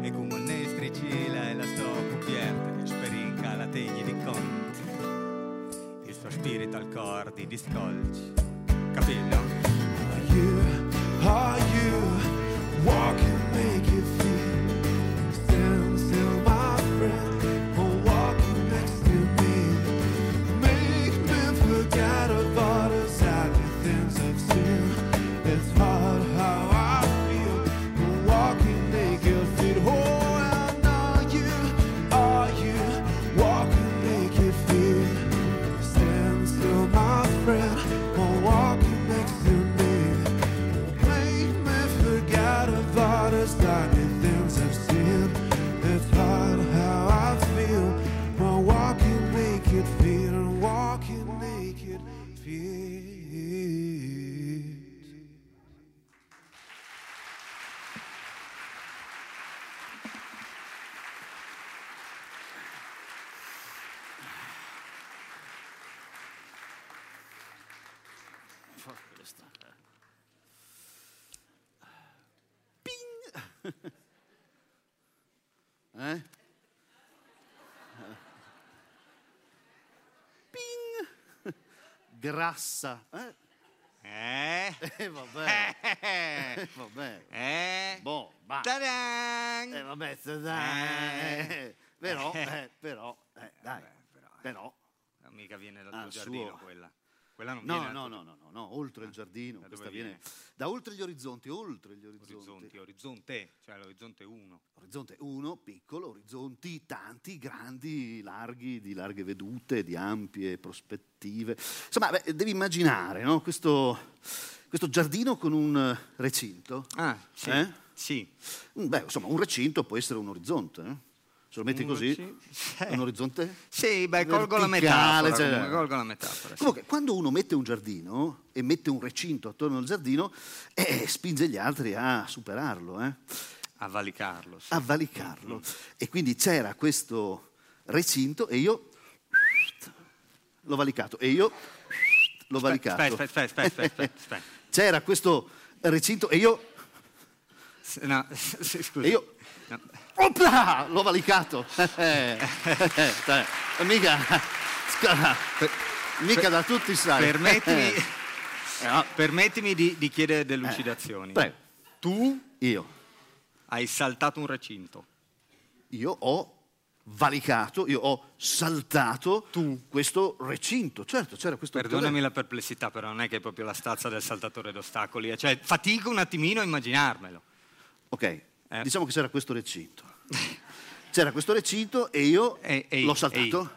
S3: E come un nestricila e la sto copierta che sperinca la tegna di conti. Il suo spirito al cor di discolci.
S6: Eh? Ping! Grassa. Eh?
S3: Eh?
S6: Eh, vabbè. Eh, vabbè.
S3: Eh?
S6: Boh, va.
S3: Ta-dan!
S6: Eh, vabbè. Però, eh, però, eh, dai. Però.
S3: Non mica viene dal tuo giardino
S6: suo.
S3: quella. Quella non
S6: No,
S3: viene
S6: no, no, no, no, no, oltre il giardino.
S3: Da
S6: Questa viene
S3: viene?
S6: da oltre gli orizzonti, oltre gli orizzonti.
S3: orizzonti, orizzonte, cioè l'orizzonte 1.
S6: Orizzonte 1, piccolo, orizzonti tanti, grandi, larghi, di larghe vedute, di ampie prospettive. Insomma, beh, devi immaginare no? questo, questo giardino con un eh, recinto.
S3: Ah, sì.
S6: Eh?
S3: Sì.
S6: Mm, Beh, insomma, un recinto può essere un orizzonte. eh? Se lo metti così,
S3: recinto, sì.
S6: un orizzonte?
S3: Sì, beh, colgo la metafora.
S6: cioè-
S3: comunque, colgo la metafora. sì.
S6: Comunque, quando uno mette un giardino e mette un recinto attorno al giardino, eh, spinge gli altri a superarlo, eh,
S3: A valicarlo. sì.
S6: a valicarlo. E quindi c'era questo recinto e io l'ho valicato. E io l'ho valicato.
S3: Aspetta, aspetta, aspetta, aspetta.
S6: C'era questo recinto e io,
S3: No, scusa.
S6: e io
S3: No.
S6: Opla, l'ho valicato. Eh, eh, dai, mica, da tutti sai.
S3: Permettimi,
S6: Eh, no,
S3: permettimi di, di chiedere delucidazioni.
S6: prego.
S3: Tu
S6: Io.
S3: hai saltato un recinto.
S6: io ho valicato, io ho saltato questo recinto. Certo, c'era questo
S3: Perdonami la perplessità, però non è che è proprio la stazza del saltatore d'ostacoli. eh. Cioè, fatico un attimino a immaginarmelo.
S6: Ok,
S3: Eh.
S6: diciamo che c'era questo recinto. C'era questo recinto e io
S3: E- e-
S6: l'ho saltato.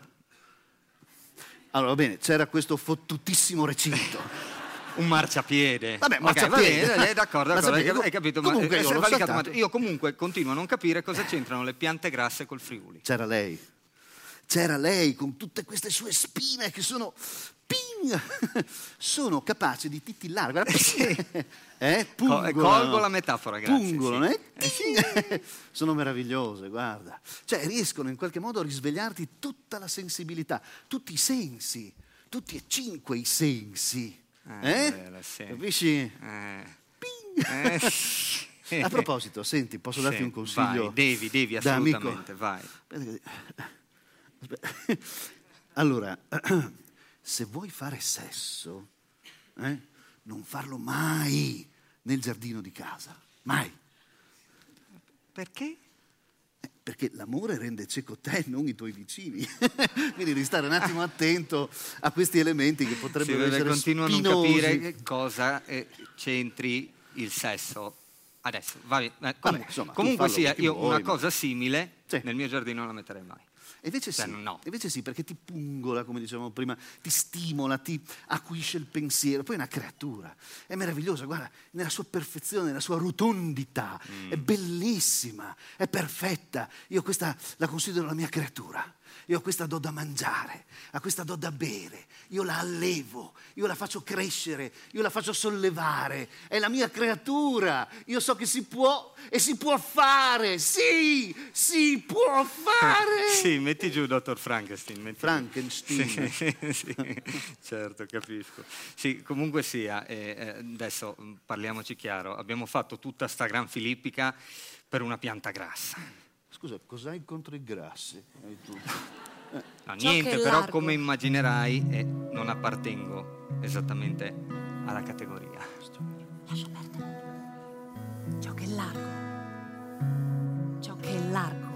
S6: Allora, va bene, c'era questo fottutissimo recinto.
S3: Un marciapiede.
S6: Vabbè, marciapiede.
S3: va bene, eh, d'accordo, d'accordo, hai, capito. ma-
S6: Comunque
S3: eh,
S6: io l'ho
S3: valicato, ma io comunque continuo a non capire cosa c'entrano le piante grasse col Friuli.
S6: C'era lei. C'era lei con tutte queste sue spine che sono ping, sono capaci di titillare. Guarda, eh,
S3: Co-
S6: pungolano.
S3: colgo la metafora, grazie,
S6: Pungolano,
S3: sì.
S6: eh? sono meravigliose, guarda. Cioè riescono in qualche modo a risvegliarti tutta la sensibilità, tutti i sensi, tutti e cinque i sensi.
S3: Eh,
S6: Eh?
S3: bella, sì.
S6: Capisci?
S3: Eh,
S6: Ping.
S3: eh, sì.
S6: A proposito, senti, posso darti
S3: Sì,
S6: un consiglio?
S3: vai, devi, devi, assolutamente, vai.
S6: Allora, se vuoi fare sesso, eh, non farlo mai nel giardino di casa. Mai.
S3: Perché?
S6: Eh, Perché l'amore rende cieco te, non i tuoi vicini. Quindi devi stare un attimo attento a questi elementi che
S3: Sì,
S6: potrebbero
S3: vabbè,
S6: essere
S3: continuo a non
S6: spinosi.
S3: capire che cosa eh, c'entri il sesso. Adesso, va bene. eh, com-
S6: Vabbè, insomma,
S3: comunque sia, io
S6: vuoi,
S3: una
S6: ma-
S3: cosa simile
S6: Sì.
S3: nel mio giardino non la metterei mai.
S6: Invece sì,
S3: no.
S6: invece sì, perché ti pungola, come dicevamo prima, ti stimola, ti acuisce il pensiero. Poi è una creatura, è meravigliosa, guarda, nella sua perfezione, nella sua rotondità, è bellissima, è perfetta. Io questa la considero la mia creatura. Io a questa do da mangiare, a questa do da bere, io la allevo, io la faccio crescere, io la faccio sollevare, è la mia creatura, io so che si può e si può fare, sì, si può fare.
S3: Sì, metti giù Dottor Frankenstein. metti.
S6: Frankenstein.
S3: Sì, sì, certo, capisco. Sì, comunque sia, eh, eh, adesso mh, parliamoci chiaro, abbiamo fatto tutta sta gran filippica per una pianta grassa.
S6: Scusa, cos'hai contro i grassi? Hai tu.
S3: No, niente, però
S4: largo.
S3: come immaginerai eh, non appartengo esattamente alla categoria.
S4: Lascia perdere. Ciò che è largo, ciò che è largo,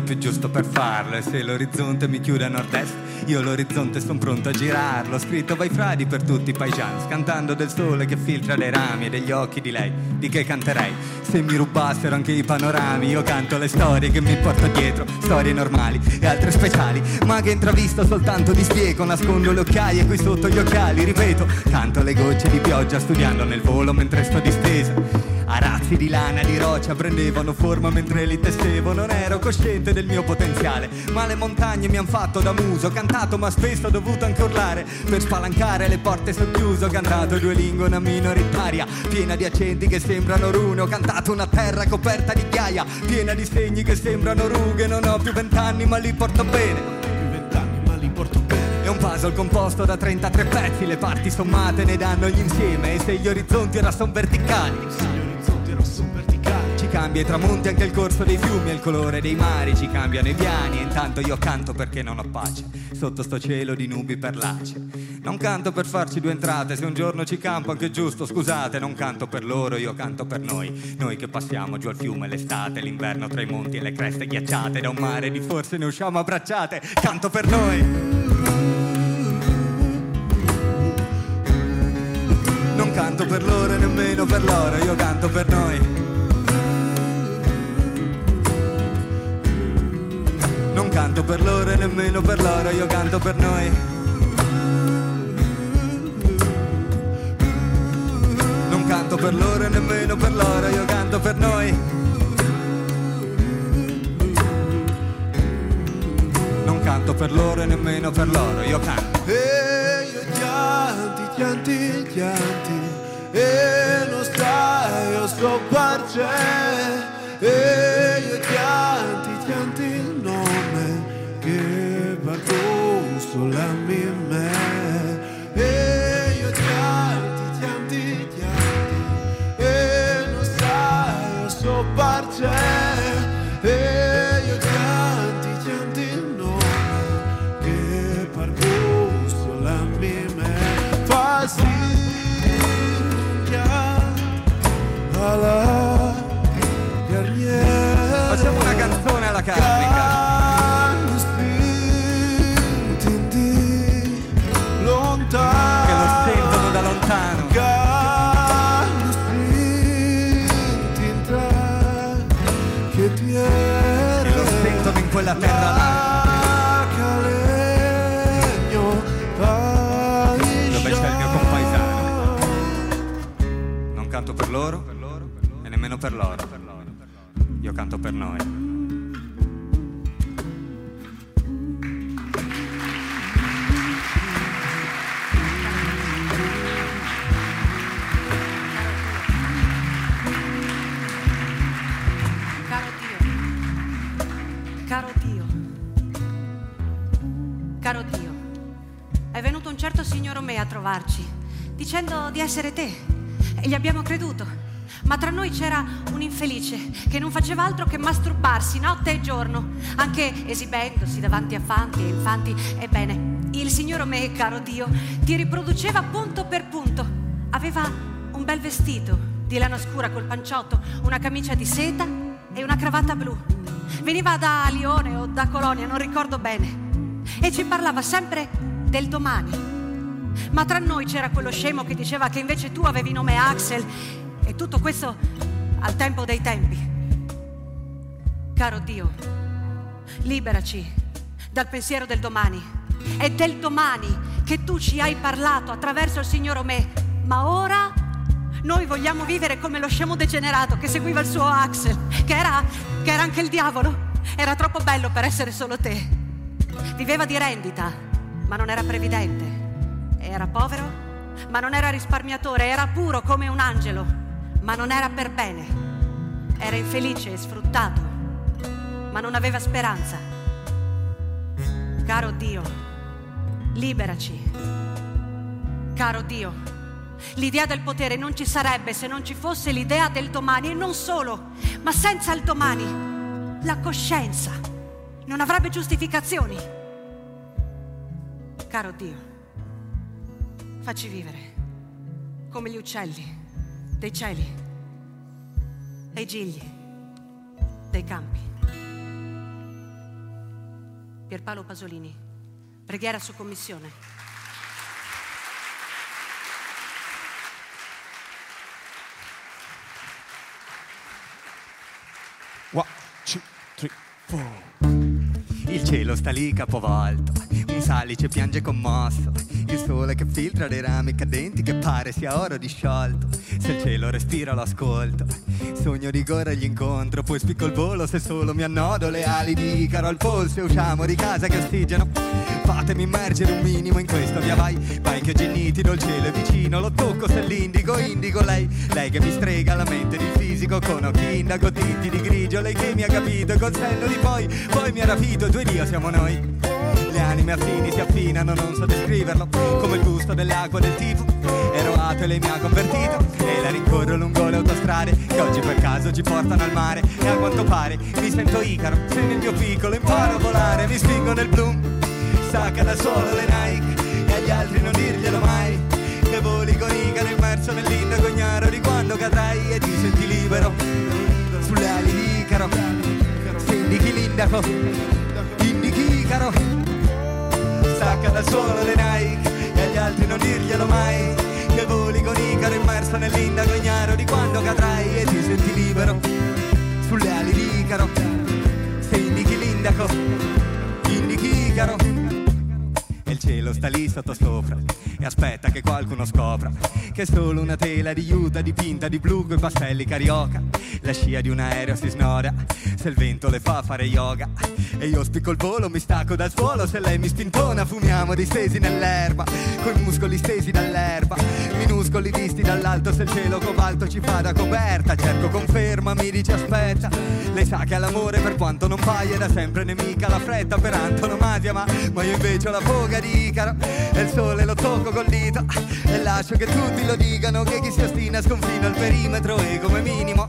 S3: momento più giusto per farlo e se l'orizzonte mi chiude a nord-est io l'orizzonte sono pronto a girarlo. Scritto vai fradi per tutti i paesans cantando del sole che filtra dai rami e degli occhi di lei di che canterei. Se mi rubassero anche i panorami io canto le storie che mi porto dietro storie normali e altre speciali ma che intravisto soltanto di spiego nascondo le occhiaie qui sotto gli occhiali ripeto canto le gocce di pioggia studiando nel volo mentre sto disteso Arazzi di lana, di roccia prendevano forma mentre li testevo Non ero cosciente del mio potenziale. Ma le montagne mi han fatto da muso Ho cantato ma spesso ho dovuto anche urlare Per spalancare le porte socchiuse Ho cantato due lingue, una minoritaria Piena di accenti che sembrano rune. Ho cantato una terra coperta di ghiaia Piena di segni che sembrano rughe. Non ho più vent'anni ma li porto bene.
S5: Più vent'anni ma li porto bene.
S3: È un puzzle composto da 33 pezzi, le parti sommate ne danno gli insieme e se gli orizzonti ora sono verticali. Cambia i tramonti anche il corso dei fiumi e il colore dei mari, ci cambiano i piani e intanto io canto perché non ho pace, sotto sto cielo di nubi perlace. Non canto per farci due entrate, se un giorno ci campo anche giusto, scusate, non canto per loro, io canto per noi. Noi che passiamo giù al fiume l'estate, l'inverno tra i monti e le creste ghiacciate, da un mare di forse ne usciamo abbracciate, canto per noi. Non canto per loro e nemmeno per loro, io canto per noi. Canto per loro e nemmeno per loro, io canto per noi. Non canto per loro e nemmeno per loro, io canto per noi. Non canto per loro e nemmeno per loro, io canto.
S5: E io chianti, chianti, chianti E non stai a sopparce E io chianti, chianti parto solamente me. E io chianti, chianti, chianti E non stai a sopparce E io chianti, chianti il nome che per gusto la mia fastidia alla carniera
S3: Facciamo una canzone alla carnica. Canto per loro e nemmeno per loro. Io canto per noi.
S4: Caro Dio, caro Dio, caro Dio, è venuto un certo signor Omè a trovarci, dicendo di essere te, e gli abbiamo creduto. Ma tra noi c'era un infelice che non faceva altro che masturbarsi notte e giorno, anche esibendosi davanti a fanti e infanti. Ebbene, il signor Omè, caro Dio, ti riproduceva punto per punto. Aveva un bel vestito di lana scura col panciotto, una camicia di seta e una cravatta blu. Veniva da Lione o da Colonia, non ricordo bene. E ci parlava sempre del domani. Ma tra noi c'era quello scemo che diceva che invece tu avevi nome Axel e tutto questo al tempo dei tempi. Caro Dio, liberaci dal pensiero del domani. È del domani che tu ci hai parlato attraverso il signor Omè, ma ora noi vogliamo vivere come lo scemo degenerato che seguiva il suo Axel, che era, che era anche il diavolo. Era troppo bello per essere solo te. Viveva di rendita, ma non era previdente. Era povero, ma non era risparmiatore. Era puro come un angelo, ma non era per bene. Era infelice e sfruttato, ma non aveva speranza. Caro Dio, liberaci. Caro Dio, l'idea del potere non ci sarebbe se non ci fosse l'idea del domani e non solo, ma senza il domani la coscienza non avrebbe giustificazioni. Caro Dio, facci vivere come gli uccelli dei cieli e i gigli dei campi. Pierpaolo Pasolini, preghiera su commissione.
S3: One, two, three. Il cielo sta lì capovolto, un salice piange commosso, il sole che filtra dei rami cadenti che pare sia oro disciolto. Se il cielo respira lo ascolto, sogno di correre gli incontro, poi spicco il volo se solo mi annodo le ali di Icaro al polso e usciamo di casa che ossigeno. Fatemi immergere un minimo in questo via vai, vai che oggi nitido, il cielo è vicino, lo tocco se l'indigo, indigo lei, lei che mi strega la mente ed il fisico con occhi indago tinti di grigio, lei che mi ha capito col senno di poi, poi mi ha rapito, due Dio siamo noi. Le anime affini si affinano, non so descriverlo, come il gusto dell'acqua del tifo. Ero ateo e lei mi ha convertito e la rincorro lungo le autostrade che oggi per caso ci portano al mare e a quanto pare mi sento Icaro, se nel mio piccolo imparo a volare, mi spingo nel bloom, sacca da solo le Nike e agli altri non dirglielo mai. Che voli con Icaro immerso nell'indago ignaro di quando cadrai e ti senti libero sulle ali di Icaro. Indichi l'indaco, indichi Icaro. Stacca dal suolo le Nike e agli altri non dirglielo mai. Che voli con Icaro immerso nell'indago ignaro di quando cadrai e ti senti libero sulle ali di Icaro. Se indichi l'indaco, indichi Icaro. Cielo sta lì sotto sopra e aspetta che qualcuno scopra che è solo una tela di juta dipinta di blu coi pastelli carioca. La scia di un aereo si snoda se il vento le fa fare yoga. E io spicco il volo, mi stacco dal suolo, se lei mi spintona fumiamo distesi nell'erba, coi muscoli stesi dall'erba, minuscoli visti dall'alto se il cielo cobalto ci fa da coperta. Cerco conferma, mi dice aspetta, lei sa che all'amore per quanto non paia da sempre nemica la fretta per antonomasia, ma, ma io invece ho la foga di Icaro e il sole lo tocco col dito. E lascio che tutti lo dicano che chi si ostina sconfina il perimetro e come minimo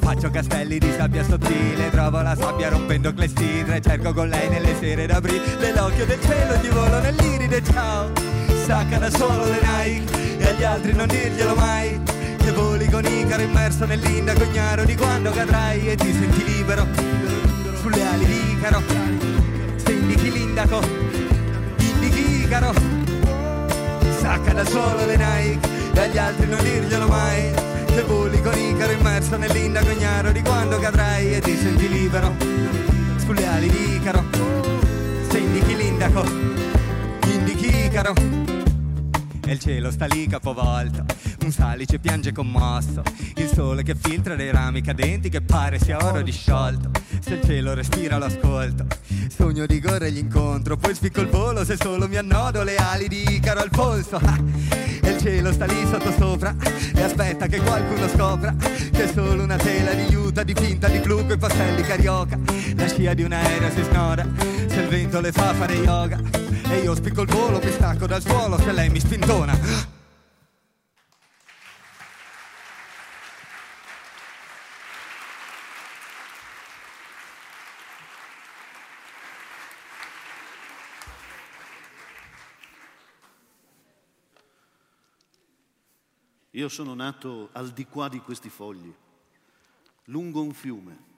S3: faccio castelli di sabbia sottile, trovo la sabbia rompendo clessidre, cerco con lei nelle sere d'aprile, nell'occhio del cielo gli volo nell'iride, ciao, sacca da solo le Nike e agli altri non dirglielo mai, che voli con Icaro immerso nell'indago ignaro di quando cadrai. E ti senti libero sulle ali di Icaro, se indichi l'indaco, Icaro, sacca da solo le Nike e agli altri non dirglielo mai, che voli con Icaro immerso nell'indago ignaro di quando cadrai e ti senti libero sulle ali di Icaro. Se indichi l'indaco, indichi Icaro. E il cielo sta lì capovolto, un salice piange commosso, il sole che filtra dei rami cadenti che pare sia oro disciolto. Se il cielo respira lo sogno di gore gli incontro, poi spicco il volo se solo mi annodo le ali di Icaro al polso. E il cielo sta lì sotto sopra e aspetta che qualcuno scopra che è solo una tela di juta dipinta di blu coi pastelli carioca. La scia di un aereo si snoda se il vento le fa fare yoga. E io spicco il volo, mi stacco dal suolo se lei mi spintona.
S6: Io sono nato al di qua di questi fogli, lungo un fiume,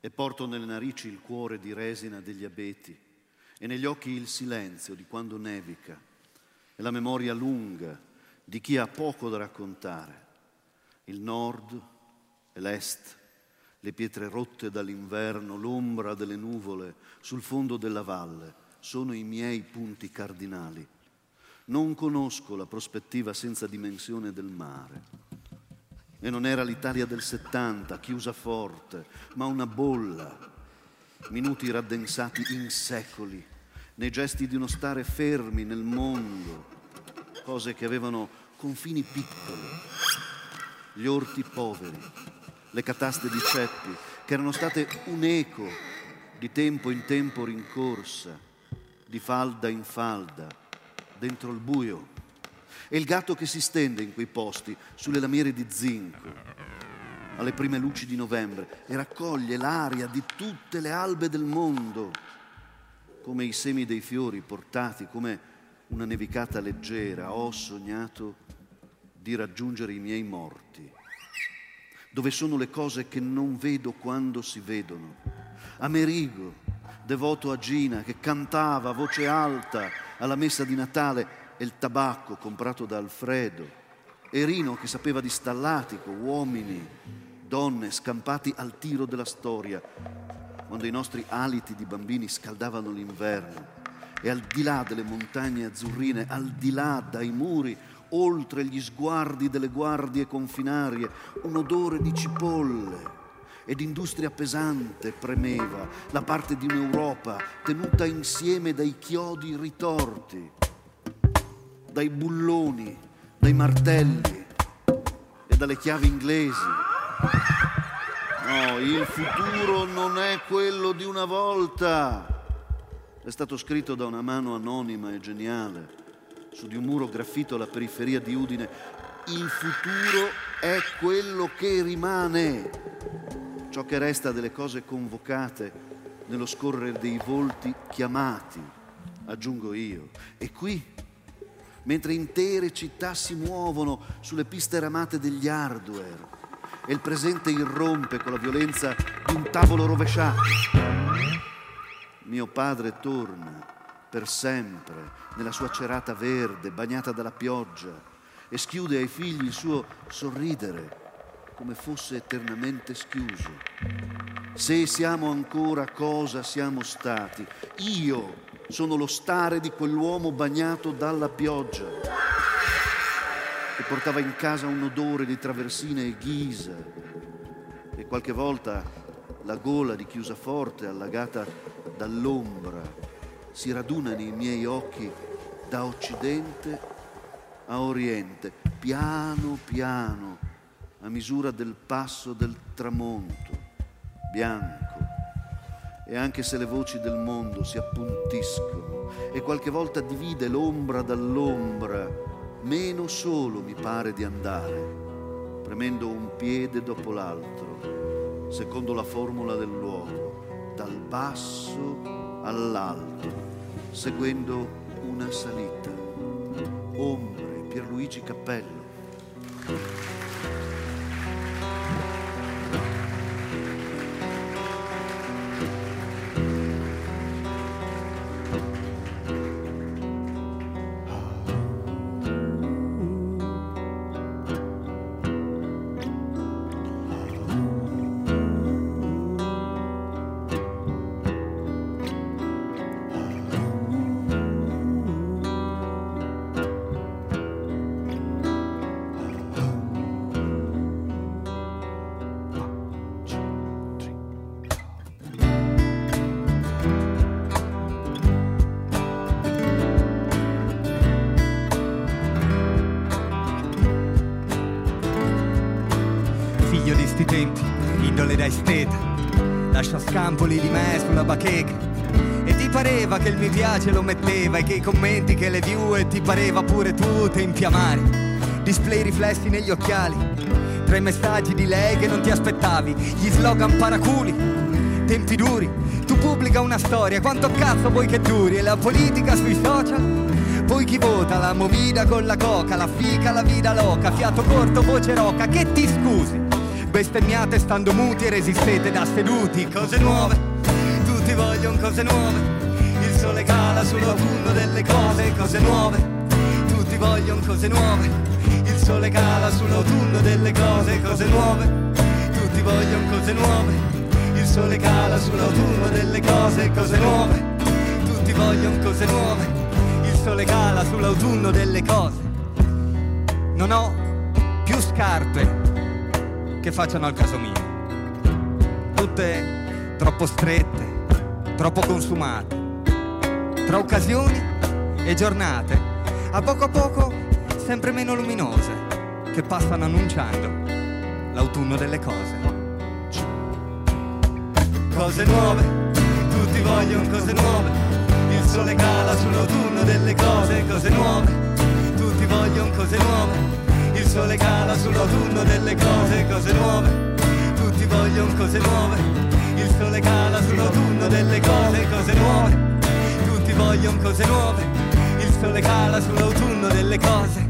S6: e porto nelle narici il cuore di resina degli abeti e negli occhi il silenzio di quando nevica e la memoria lunga di chi ha poco da raccontare. Il nord e l'est, le pietre rotte dall'inverno, l'ombra delle nuvole sul fondo della valle sono i miei punti cardinali. Non conosco la prospettiva senza dimensione del mare. E non era l'Italia del 70, chiusa forte, ma una bolla. Minuti raddensati in secoli, nei gesti di uno stare fermi nel mondo. Cose che avevano confini piccoli. Gli orti poveri, le cataste di ceppi, che erano state un eco di tempo in tempo rincorsa, di falda in falda, dentro il buio. E il gatto che si stende in quei posti, sulle lamiere di zinco, alle prime luci di novembre, e raccoglie l'aria di tutte le albe del mondo, come i semi dei fiori portati, come una nevicata leggera. Ho sognato di raggiungere i miei morti, dove sono le cose che non vedo quando si vedono. Amerigo, devoto a Gina, che cantava a voce alta alla messa di Natale e il tabacco comprato da Alfredo. Erino che sapeva di stallatico, uomini, donne scampati al tiro della storia, quando i nostri aliti di bambini scaldavano l'inverno. E al di là delle montagne azzurrine, al di là dai muri, oltre gli sguardi delle guardie confinarie, un odore di cipolle ed industria pesante premeva la parte di un'Europa tenuta insieme dai chiodi ritorti, dai bulloni, dai martelli e dalle chiavi inglesi. No, il futuro non è quello di una volta. È stato scritto da una mano anonima e geniale su di un muro graffito alla periferia di Udine. Il futuro è quello che rimane, ciò che resta delle cose convocate nello scorrere dei volti chiamati, aggiungo io. E qui, mentre intere città si muovono sulle piste ramate degli hardware e il presente irrompe con la violenza di un tavolo rovesciato, mio padre torna per sempre nella sua cerata verde, bagnata dalla pioggia, e schiude ai figli il suo sorridere come fosse eternamente schiuso. Se siamo ancora cosa siamo stati, io sono lo stare di quell'uomo bagnato dalla pioggia, che portava in casa un odore di traversine e ghisa, e qualche volta la gola di chiusa forte allagata dall'ombra si raduna nei miei occhi da occidente a oriente, piano piano, a misura del passo del tramonto, bianco. E anche se le voci del mondo si appuntiscono e qualche volta divide l'ombra dall'ombra, meno solo mi pare di andare, premendo un piede dopo l'altro, secondo la formula del luogo, dal basso all'alto, seguendo una salita. Ombre, Pierluigi Cappello.
S3: Piace lo metteva e che i commenti che le view e ti pareva pure tu tempi amari. Display riflessi negli occhiali, tre messaggi di lei che non ti aspettavi, gli slogan paraculi, tempi duri. Tu pubblica una storia, quanto cazzo vuoi che duri? E la politica sui social? Poi chi vota la movida con la coca, la fica, la vida loca, fiato corto, voce roca, che ti scusi? Bestemmiate stando muti e resistete da seduti, cose nuove, tutti vogliono cose nuove, sole cala sull'autunno delle cose, cose nuove, tutti vogliono cose nuove, il sole cala sull'autunno delle cose, cose nuove, tutti vogliono cose nuove, il sole cala sull'autunno delle cose, cose nuove, tutti vogliono cose nuove, il sole cala sull'autunno delle cose. Non ho più scarpe che facciano al caso mio. Tutte troppo strette, troppo consumate. Tra occasioni e giornate, a poco a poco sempre meno luminose, che passano annunciando l'autunno delle cose. Cose nuove, tutti vogliono cose nuove. Il sole cala sull'autunno delle cose, cose nuove. Tutti vogliono cose nuove. Il sole cala sull'autunno delle cose, cose nuove. Tutti vogliono cose nuove. Il sole cala sull'autunno delle cose, cose nuove. Tutti vogliono cose nuove. Il sole cala sull'autunno delle cose.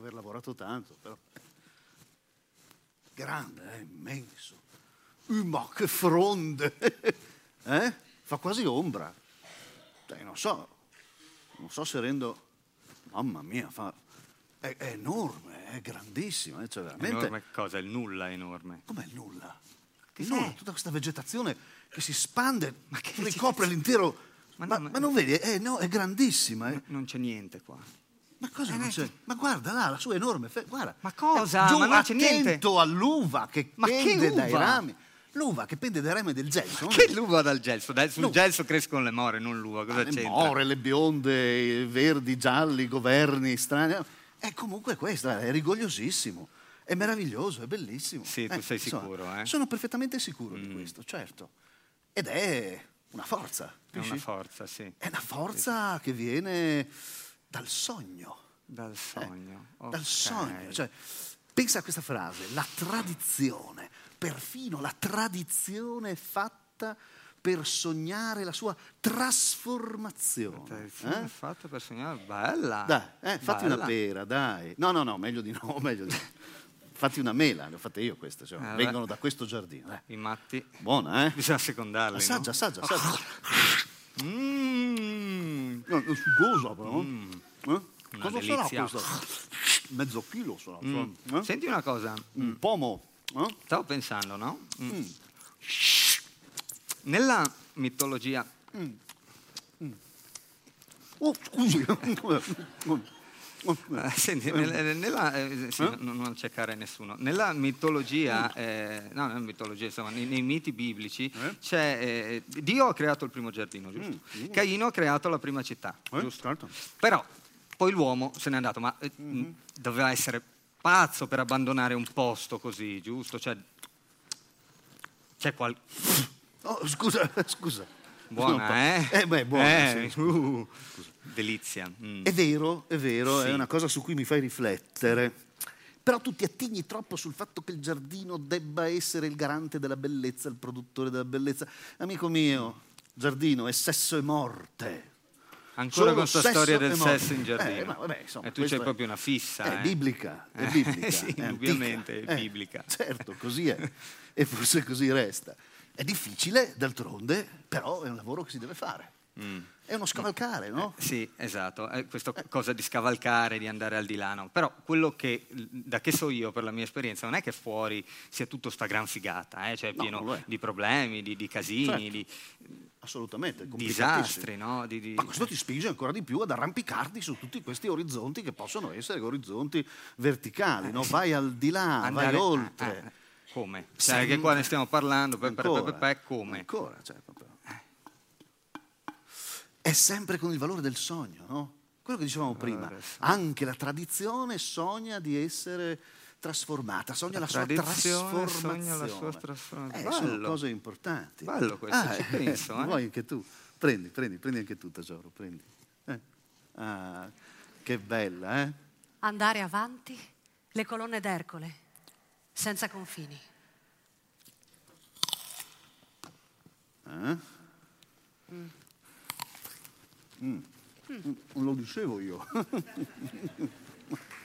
S6: Aver lavorato tanto, però. Grande, eh, immenso. Uh, ma che fronde! Eh? Fa quasi ombra. Dai, non so, non so se rendo... Mamma mia, fa... è, è enorme, è grandissima, eh, cioè veramente...
S3: Enorme cosa? Il nulla è enorme.
S6: Com'è il nulla?
S3: Che
S6: nulla,
S3: c'è?
S6: tutta questa vegetazione che si spande,
S3: Ma che
S6: ricopre l'intero...
S3: Ma
S6: Ma,
S3: no, ma-
S6: ma non vedi? Eh, no, è grandissima. eh.
S3: Non c'è niente qua.
S6: Ma cosa non c'è? Ma guarda là, la sua enorme fe- guarda.
S3: Ma cosa?
S6: Giù,
S3: Ma non c'è niente.
S6: all'uva che
S3: Ma che
S6: pende dai
S3: uva?
S6: rami. L'uva che pende dai rami del gelso. non
S3: Che l'uva dal gelso? Dai, sul
S6: No.
S3: gelso crescono le more, non l'uva. Cosa
S6: Ah, le
S3: c'entra?
S6: more, le bionde, i verdi, gialli, governi strani. È comunque questa, è rigogliosissimo. È meraviglioso, è bellissimo.
S3: Sì, tu sei sicuro, eh?
S6: Sono perfettamente sicuro di
S3: Mm.
S6: questo, certo. Ed è una forza.
S3: È una
S6: capisci?
S3: forza, sì.
S6: È una forza che viene dal sogno.
S3: Dal sogno.
S6: Eh, dal
S3: ok.
S6: sogno. Cioè, pensa a questa frase, la tradizione, perfino la tradizione fatta per sognare la sua trasformazione.
S3: Tradizione
S6: eh?
S3: fatta per sognare. Bella.
S6: Dai, eh, fatti
S3: Bella.
S6: una pera, dai. No, no, no, meglio di no, meglio di no. Fatti una mela, le ho fatte io queste, cioè,
S3: Eh,
S6: vengono da questo giardino. eh.
S3: I matti.
S6: Buona, eh?
S3: Bisogna secondarli.
S6: Assaggia, assaggia, assaggia.
S3: No? Mm.
S6: È sugosa però. Eh?
S3: Una
S6: Cosa
S3: delizia.
S6: sarà questa? Mezzo chilo sarà.
S3: Mm.
S6: eh?
S3: Senti una cosa.
S6: Un pomo. eh?
S3: Stavo pensando, no? Mm.
S6: Mm.
S3: Nella mitologia
S6: Oh, scusi.
S3: Eh, senti, nel- nella, eh, sì,
S6: Eh?
S3: non, non cercare nessuno. Nella mitologia, eh, no, nella mitologia, insomma, nei, nei miti biblici,
S6: Eh?
S3: c'è eh, Dio ha creato il primo giardino, giusto?
S6: Mm, mm.
S3: Caino ha creato la prima città,
S6: Eh,
S3: giusto?
S6: certo.
S3: Però poi l'uomo se n'è andato, ma eh,
S6: Mm-hmm.
S3: mh, doveva essere pazzo per abbandonare un posto così, giusto? Cioè, c'è qual...
S6: Oh, scusa, scusa.
S3: Buona, eh?
S6: Eh, beh, buona,
S3: Eh,
S6: sì.
S3: uh, delizia. mm.
S6: È vero, è vero,
S3: Sì.
S6: è una cosa su cui mi fai riflettere. Però tu ti attigni troppo sul fatto che il giardino debba essere il garante della bellezza, il produttore della bellezza. Amico mio, giardino è sesso e morte.
S3: Ancora
S6: Solo
S3: con questa storia del sesso in giardino.
S6: Eh, ma vabbè, insomma,
S3: e tu
S6: questo
S3: c'hai
S6: è-
S3: proprio una fissa.
S6: È
S3: eh.
S6: biblica, è
S3: Eh,
S6: biblica.
S3: sì,
S6: è
S3: indubbiamente
S6: antica.
S3: è
S6: Eh,
S3: biblica.
S6: certo, così è. E forse così resta. È difficile, d'altronde, però è un lavoro che si deve fare. È uno scavalcare, no?
S3: Sì, esatto, è questa cosa di scavalcare, di andare al di là, no? Però quello che, da che so io per la mia esperienza, non è che fuori sia tutto sta gran figata, eh? cioè
S6: No,
S3: pieno di problemi, di, di casini,
S6: Certo.
S3: di
S6: Assolutamente,
S3: disastri, no? Di- di-
S6: Ma questo ti spinge ancora di più ad arrampicarti su tutti questi orizzonti che possono essere orizzonti verticali, no? Vai al di là,
S3: andare-
S6: vai oltre.
S3: Eh, eh, come? Cioè,
S6: Sempre.
S3: che qua ne stiamo parlando, pe- pe- pe-
S6: Ancora,
S3: pe- pe- come?
S6: Ancora, cioè, proprio. È sempre con il valore del sogno, no? Quello che dicevamo prima.
S3: del sogno.
S6: Anche la tradizione sogna di essere trasformata, sogna la,
S3: La
S6: sua trasformazione.
S3: sogna la sua trasformazione.
S6: Eh, sono cose importanti.
S3: Bello questo, ci penso, eh.
S6: Vuoi anche tu? Prendi, prendi, prendi anche tu, tesoro, prendi. Eh. Ah, che bella, eh?
S4: Andare avanti, le colonne d'Ercole, senza confini.
S6: Eh? Mm. Non lo dicevo io.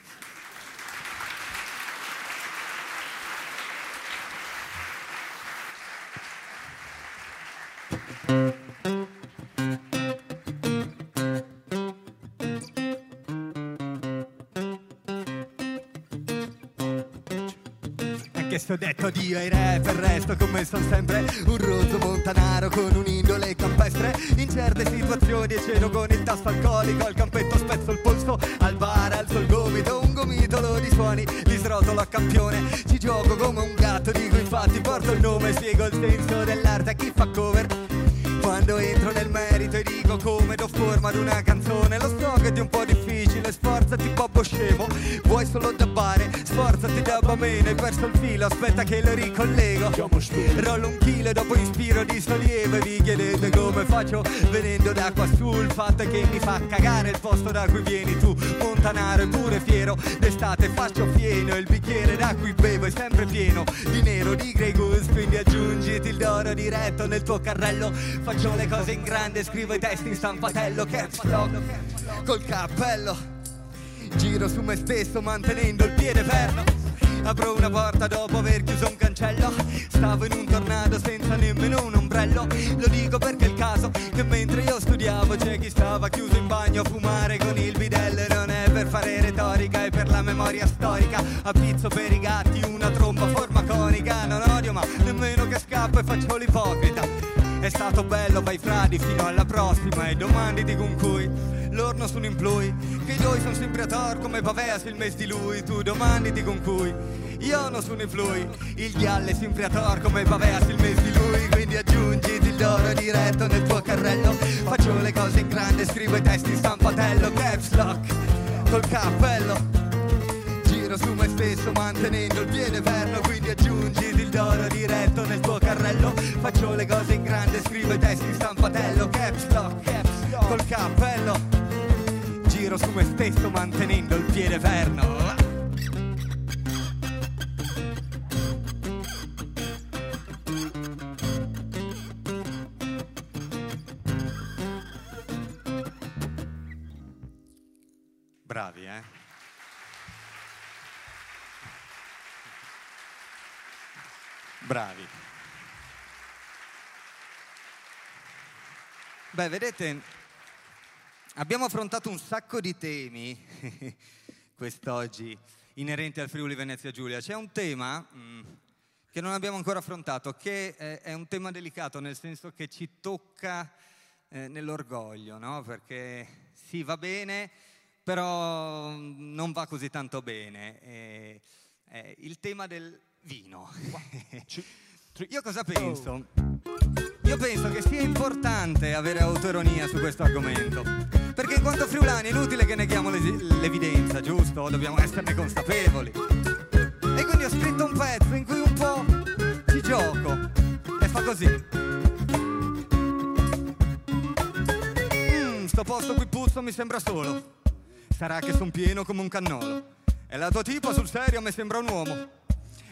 S3: Anche sto detto Dio ai rap, il resto come son sempre un rozzo montanaro con un'indole campestre. In certe situazioni e cedo con il tasto alcolico Al campetto spezzo il polso, al bar alzo il gomito Un gomitolo di suoni, li srotolo a campione. Ci gioco come un gatto, dico infatti porto il nome Spiego il senso dell'arte a chi fa cover. Quando entro nel merito e dico come do forma ad una canzone Lo ti è un po' difficile, sforzati babbo scemo. Vuoi solo dabbare, sforzati dabba bene Hai perso il filo, aspetta che lo ricollego. Rollo un chilo e dopo ispiro di sollievo. E vi chiedete come faccio venendo da qua su Il fatto è che mi fa cagare il posto da cui vieni tu. Montanaro e pure fiero, d'estate faccio fieno. Il bicchiere da cui bevo è sempre pieno Di nero, di Grey Goose, quindi aggiungiti il d'oro diretto nel tuo carrello. Faccio le cose in grande, scrivo i testi in stampatello. Caps lock, col cappello Giro su me stesso mantenendo il piede fermo. Apro una porta dopo aver chiuso un cancello. Stavo in un tornado senza nemmeno un ombrello. Lo dico perché è il caso che mentre io studiavo C'è chi stava chiuso in bagno a fumare con il bidello. Non è per fare retorica, è per la memoria storica. A pizzo per i gatti, una tromba forma conica. Non odio ma nemmeno che scappo e faccio l'ipocrita è stato bello, vai fradi fino alla prossima E domanditi con cui. L'orno sono in plui Che i due sono sempre a tor come Pavea il mes di lui. Tu domanditi con cui io non sono in flui Il ghialle sempre a tor come Pavea il mes di lui. Quindi aggiungiti il d'oro diretto nel tuo carrello. Faccio le cose in grande, scrivo i testi in stampatello. Caps lock, col cappello su me stesso mantenendo il piede fermo Quindi aggiungi il d'oro diretto nel tuo carrello. Faccio le cose in grande, scrivo i testi in stampatello. Caps lock, caps lock, col cappello. Giro su me stesso mantenendo il piede fermo Bravi, eh? Bravi. Beh, vedete, abbiamo affrontato un sacco di temi quest'oggi inerenti al Friuli Venezia Giulia. C'è un tema mm, che non abbiamo ancora affrontato, che è, è un tema delicato, nel senso che ci tocca eh, nell'orgoglio, no? Perché sì, va bene, però non va così tanto bene. Eh, eh, il tema del vino. Io cosa penso? Io penso che sia importante avere autoironia su questo argomento. Perché in quanto friulani è inutile che neghiamo l'evidenza, giusto? Dobbiamo esserne consapevoli. E quindi ho scritto un pezzo in cui un po' ci gioco. E fa così. Mm, sto posto qui puzzo mi sembra solo. Sarà che son pieno come un cannolo. E la tua tipa sul serio mi sembra un uomo.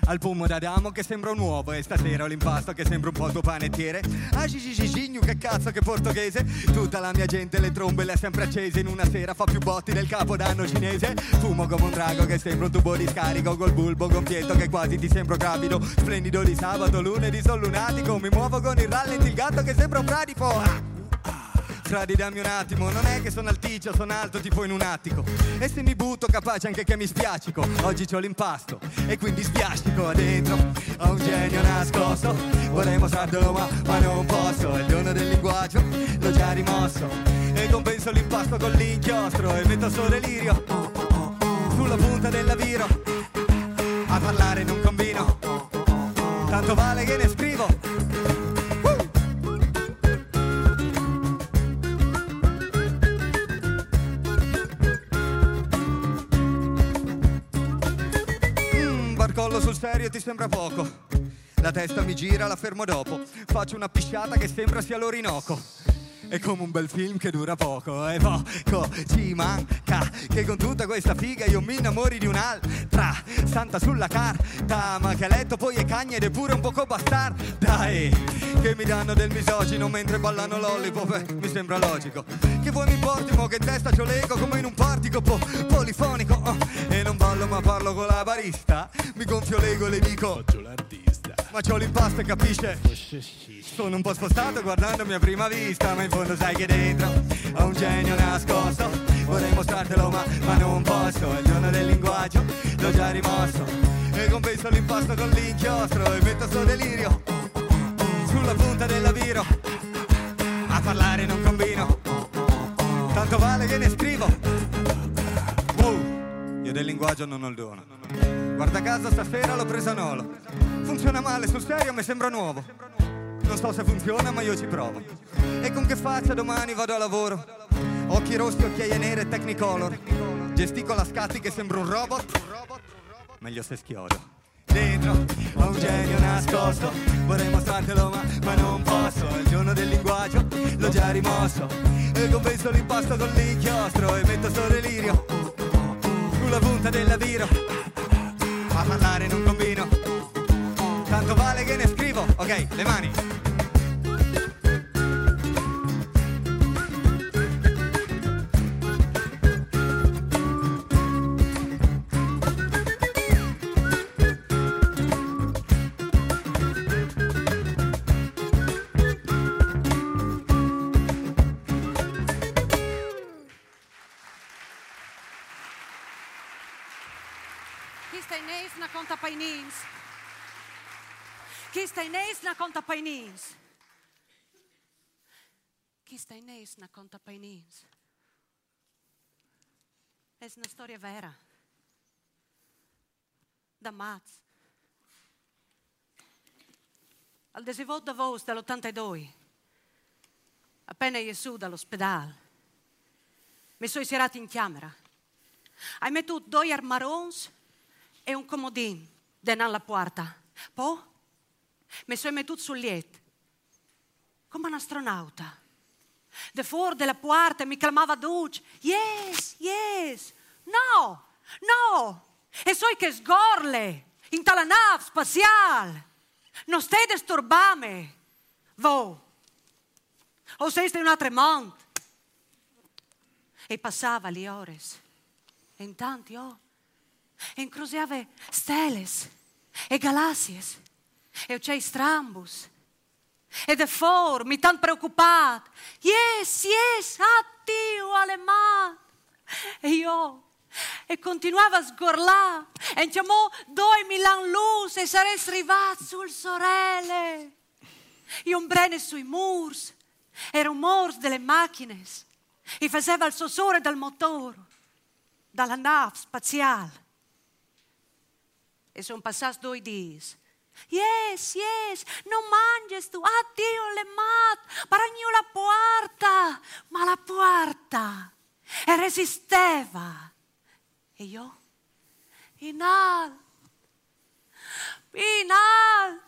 S3: Al pomo d'Adamo che sembra un uovo E stasera ho l'impasto che sembra un po' tuo panettiere. Ah gigigigignu che cazzo che portoghese. Tutta la mia gente le trombe le ha sempre accese. In una sera fa più botti del capodanno cinese. Fumo come un drago che sembra un tubo di scarico Col bulbo gonfietto che quasi ti sembro gravido. Splendido di sabato, lunedì sono lunatico. Mi muovo con il rallenti il gatto che sembra un bradipo ah! Cradi dammi un attimo, non è che sono alticcio, sono alto tipo in un attico. E se mi butto capace anche che mi spiacico. Oggi c'ho l'impasto e quindi spiacico dentro. Ho un genio nascosto, vorrei mostrartelo ma, ma non posso. Il dono del linguaggio, l'ho già rimosso. E compenso l'impasto con l'inchiostro e metto sto delirio sulla punta della viro. A parlare non combino, tanto vale che ne scrivo. Barcollo sul serio ti sembra poco. La testa mi gira, la fermo dopo. Faccio una pisciata che sembra sia l'Orinoco. È come un bel film che dura poco e poco ci manca che con tutta questa figa io mi innamori di un'altra santa sulla carta ma che a letto poi è cagna ed è pure un poco bastarda e che mi danno del misogino mentre ballano lollipop eh, mi sembra logico. Che vuoi mi porti mo che testa c'ho l'ego come in un portico po- polifonico oh, e non ballo ma parlo con la barista mi gonfio l'ego e le dico ma c'ho l'impasto e capisce sono un po' spostato guardandomi a prima vista, ma in fondo sai che dentro ho un genio nascosto. Vorrei mostrartelo, ma, ma non posso. È il giorno del linguaggio, l'ho già rimosso. E compenso l'impasto con l'inchiostro e metto sto delirio sulla punta della viro. A parlare non combino, tanto vale che ne scrivo. Wow, io del linguaggio non ho il dono. Guarda caso stasera l'ho presa nolo. Funziona male, sul serio mi sembra nuovo. Non so se funziona, ma io ci provo. E con che faccia domani vado a lavoro? Occhi rossi, occhiaie nere, technicolor. Gesticola a scatti che sembra un robot. Meglio se schiodo. Dentro ho un genio nascosto. Vorrei mostrartelo, ma, ma non posso. Il giorno del linguaggio, l'ho già rimosso. E compenso l'impasto con l'inchiostro. E metto sto delirio sulla punta della viro. A parlare non combino. Tanto vale che ne scrivo. Ok, le mani.
S4: Painins? Chi sta ineens na conta painins? Chi sta ineens na conta painins? È una storia vera. Da Maz. Al desivot da vos dell'82. Appena Gesù dall'ospedale. Mi sono serati in camera. Hai messo due armarons e un comodino davanti alla porta. Poi mi sono mettuto sul letto, come un astronauta. De fuori della porta mi chiamava Duce. Yes, yes. No, no. E so che sgorle in tale nave spaziale. Non stai disturbame. Voi. O siete in un altro mondo. E passava le ore. E intanto io incrociava stelle e galassie e c'è strambus. E de for, mi tan preoccupato. Yes, yes, addio alle mani. E io, e continuava a sgorlare. E chiamò due Milan luz e sarei arrivato sul sorelle. E un brene sui murs. E rumors delle macchine. E faceva il sussurro del motore. Dalla nave spaziale. E sono passati due giorni. Yes, yes, non manges tu, addio le mat, paragno la porta, ma la porta e resisteva. E io, in alto, in alto,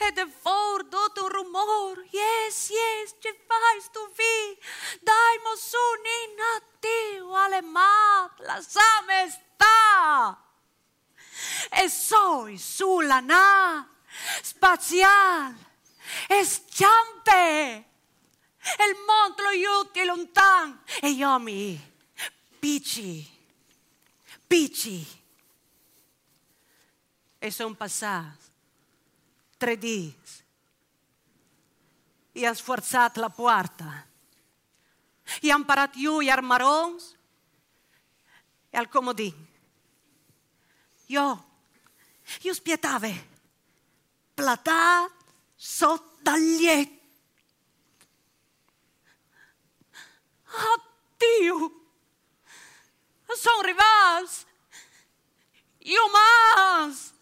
S4: ed è fuori tutto un yes, yes, ci fai tu vi, dai mo su, in addio alle mat, la same sta e soi sulla nave spaziale e sciampe. E il mondo lo aiuti lontano e io mi picci picci e sono passati tre giorni e ha sforzato la porta I ha imparato io gli armarons e al comodin. Io spietave, platà sotto dal letto. Addio! Sono rimasta! Io mas!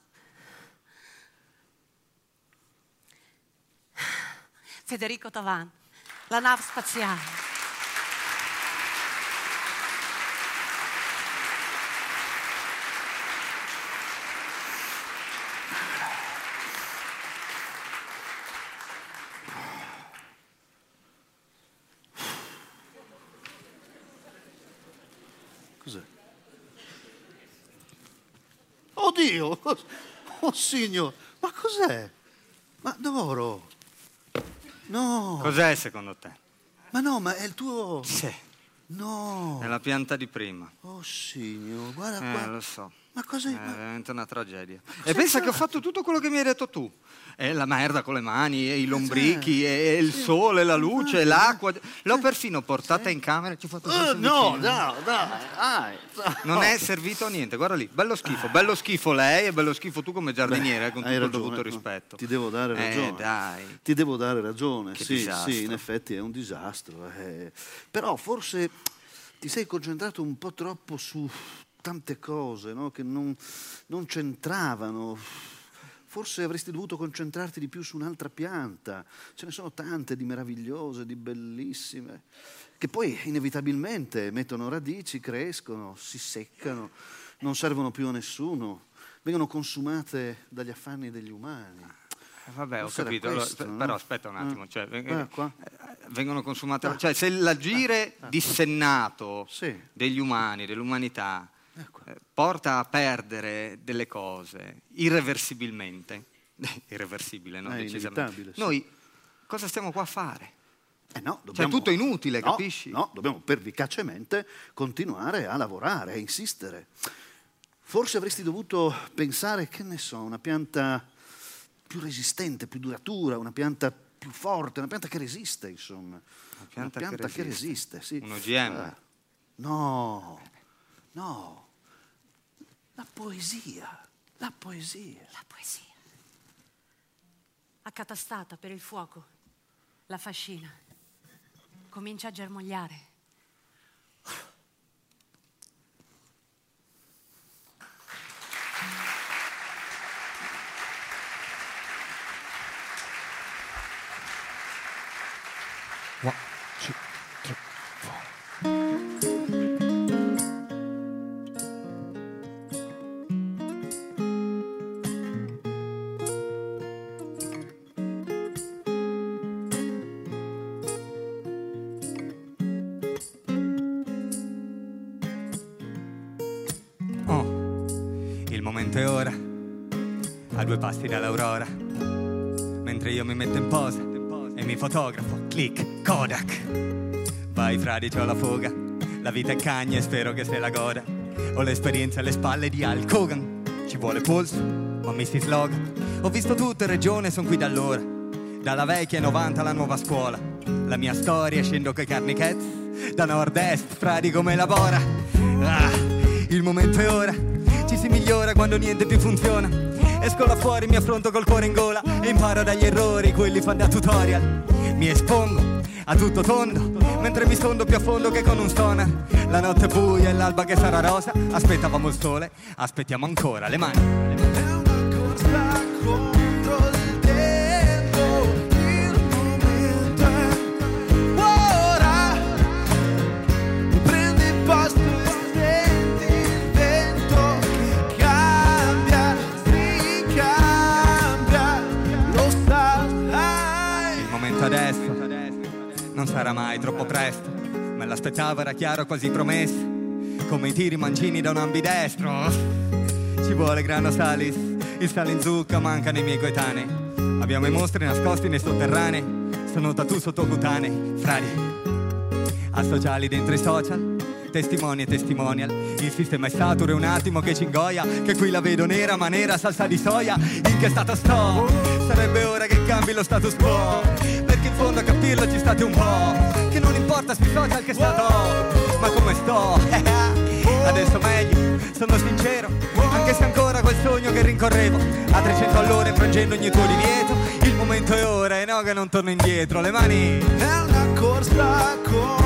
S4: Federico Tavan, la nave spaziale.
S6: Oddio! Oh signor, ma cos'è? Ma Doro? No,
S3: Cos'è secondo te?
S6: ma no, ma è il tuo...
S3: Sì,
S6: No!
S3: è la pianta di prima.
S6: Oh signor, guarda
S3: Eh,
S6: qua.
S3: lo so.
S6: Ma cosa
S3: È
S6: ma-
S3: veramente una tragedia. E pensa che ho fatto tutto quello che mi hai detto tu. E la merda con le mani, e i lombrichi, e il sole, la luce, e l'acqua. L'ho perfino portata in camera e ci ho fatto
S6: Eh,
S3: questo
S6: no, no, dai, dai.
S3: Non è servito a niente, guarda lì, bello schifo, bello schifo lei e bello schifo tu come giardiniere, eh, con tutto il dovuto
S6: eh,
S3: rispetto.
S6: Ti devo dare
S3: Eh,
S6: ragione.
S3: dai.
S6: Ti devo dare ragione.
S3: Che
S6: sì,
S3: disastro.
S6: sì, in effetti è un disastro. eh. Però forse ti sei concentrato un po' troppo su tante cose no? che non, non c'entravano. Forse avresti dovuto concentrarti di più su un'altra pianta. Ce ne sono tante di meravigliose, di bellissime, che poi inevitabilmente mettono radici, crescono, si seccano, non servono più a nessuno, vengono consumate dagli affanni degli umani.
S3: Eh, Vabbè, ho
S6: Forse era
S3: capito,
S6: questo, no?
S3: però aspetta un attimo,
S6: Eh.
S3: cioè,
S6: qua.
S3: eh, vengono consumate, cioè se l'agire dissennato
S6: Sì.
S3: degli umani, dell'umanità. Eh, porta a perdere delle cose irreversibilmente, irreversibile, no?
S6: È
S3: Decisamente.
S6: inevitabile, sì.
S3: Noi cosa stiamo qua a fare?
S6: Eh no,
S3: Cioè,
S6: dobbiamo-
S3: tutto inutile,
S6: no,
S3: capisci?
S6: No, dobbiamo pervicacemente continuare a lavorare, a insistere. Forse avresti dovuto pensare, che ne so, una pianta più resistente, più duratura, una pianta più forte, una pianta che resiste, insomma.
S3: Una pianta che
S6: che
S3: resiste.
S6: resiste, sì.
S3: Un OGM.
S6: Eh, no, no. La poesia, la poesia.
S4: La poesia. Accatastata per il fuoco, la fascina. Comincia a germogliare.
S1: One, two, three, four.
S3: Due passi dall'aurora, mentre io mi metto in posa e mi fotografo, click, Kodak. Vai fradi, c'ho la foga, la vita è cagna e spero che se la goda. Ho l'esperienza alle spalle di Hulk Hogan, ci vuole polso, ma mi si sloga. Ho visto tutta regione, son qui da allora, dalla vecchia 90 alla nuova scuola. La mia storia scendo coi carnichet, da nord-est, fradi come lavora. Ah, il momento è ora, ci si migliora quando niente più funziona. Esco là fuori, mi affronto col cuore in gola e imparo dagli errori, quelli fan da tutorial. Mi espongo a tutto tondo, mentre mi stondo più a fondo che con un stoner. La notte buia e l'alba che sarà rosa. Aspettavamo il sole, aspettiamo ancora le mani.
S5: È una
S3: non sarà mai troppo presto. Me l'aspettavo, era chiaro, quasi promesso. Come i tiri mancini da un ambidestro. Ci vuole grano salis, il sale in zucca manca nei miei coetanei. Abbiamo i mostri nascosti nei sotterranei. Sono tatu sottocutanei, fradi. Associali dentro i social, testimoni e testimonial. Il sistema è saturo, è un attimo che ci ingoia. Che qui la vedo nera, ma nera salsa di soia. In che stato sto? Sarebbe ora che cambi lo status quo. Fondo a capirlo ci state un po'. Che non importa sui social che stato, ma come sto? Adesso meglio, sono sincero, anche se ancora quel sogno che rincorrevo a 300 all'ora infrangendo ogni tuo divieto. Il momento è ora e no che non torno indietro, le mani
S5: una corsa contro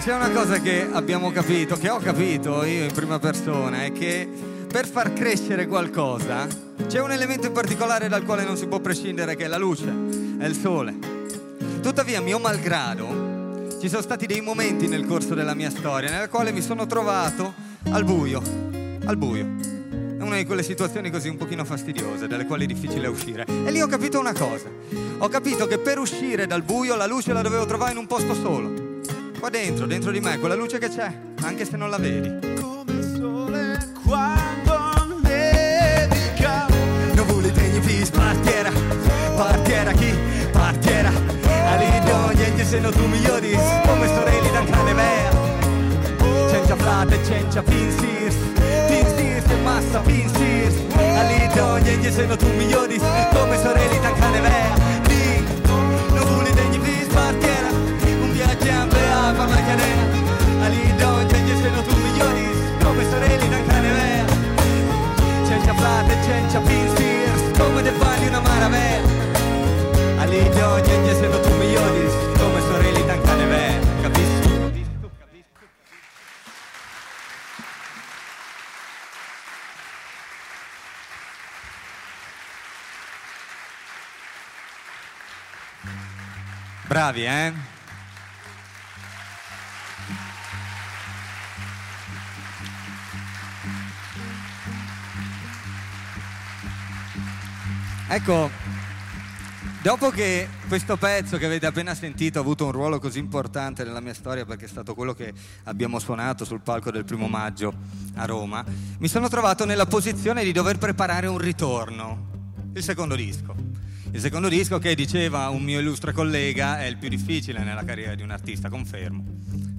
S3: se c'è una cosa che abbiamo capito, che ho capito io in prima persona, è che per far crescere qualcosa c'è un elemento in particolare dal quale non si può prescindere, che è la luce, è il sole. Tuttavia, mio malgrado, ci sono stati dei momenti nel corso della mia storia nella quale mi sono trovato al buio, al buio. È una di quelle situazioni così un pochino fastidiose, dalle quali è difficile uscire. E lì ho capito una cosa. Ho capito che per uscire dal buio la luce la dovevo trovare in un posto solo. Qua dentro, dentro di me, quella luce che c'è, anche se non la vedi.
S5: Come il sole quando nevica.
S3: Nuvole tegni pis partiera, partiera chi? Partiera. Alido, niente se no tu migliori, come sorelli da cane vea. Senza frate, senza pinsirs, pinsirs e massa pinsirs. Alido, niente se no tu migliori, come sorelli da cane Frate, senza pinsirs, come te fai una maravella. All'ideo, niente se no tu migliori, come sorelle da cane ve, capisci? Bravi, eh? Ecco, dopo che questo pezzo che avete appena sentito ha avuto un ruolo così importante nella mia storia perché è stato quello che abbiamo suonato sul palco del primo maggio a Roma, mi sono trovato nella posizione di dover preparare un ritorno, il secondo disco. Il secondo disco che diceva un mio illustre collega è il più difficile nella carriera di un artista, confermo,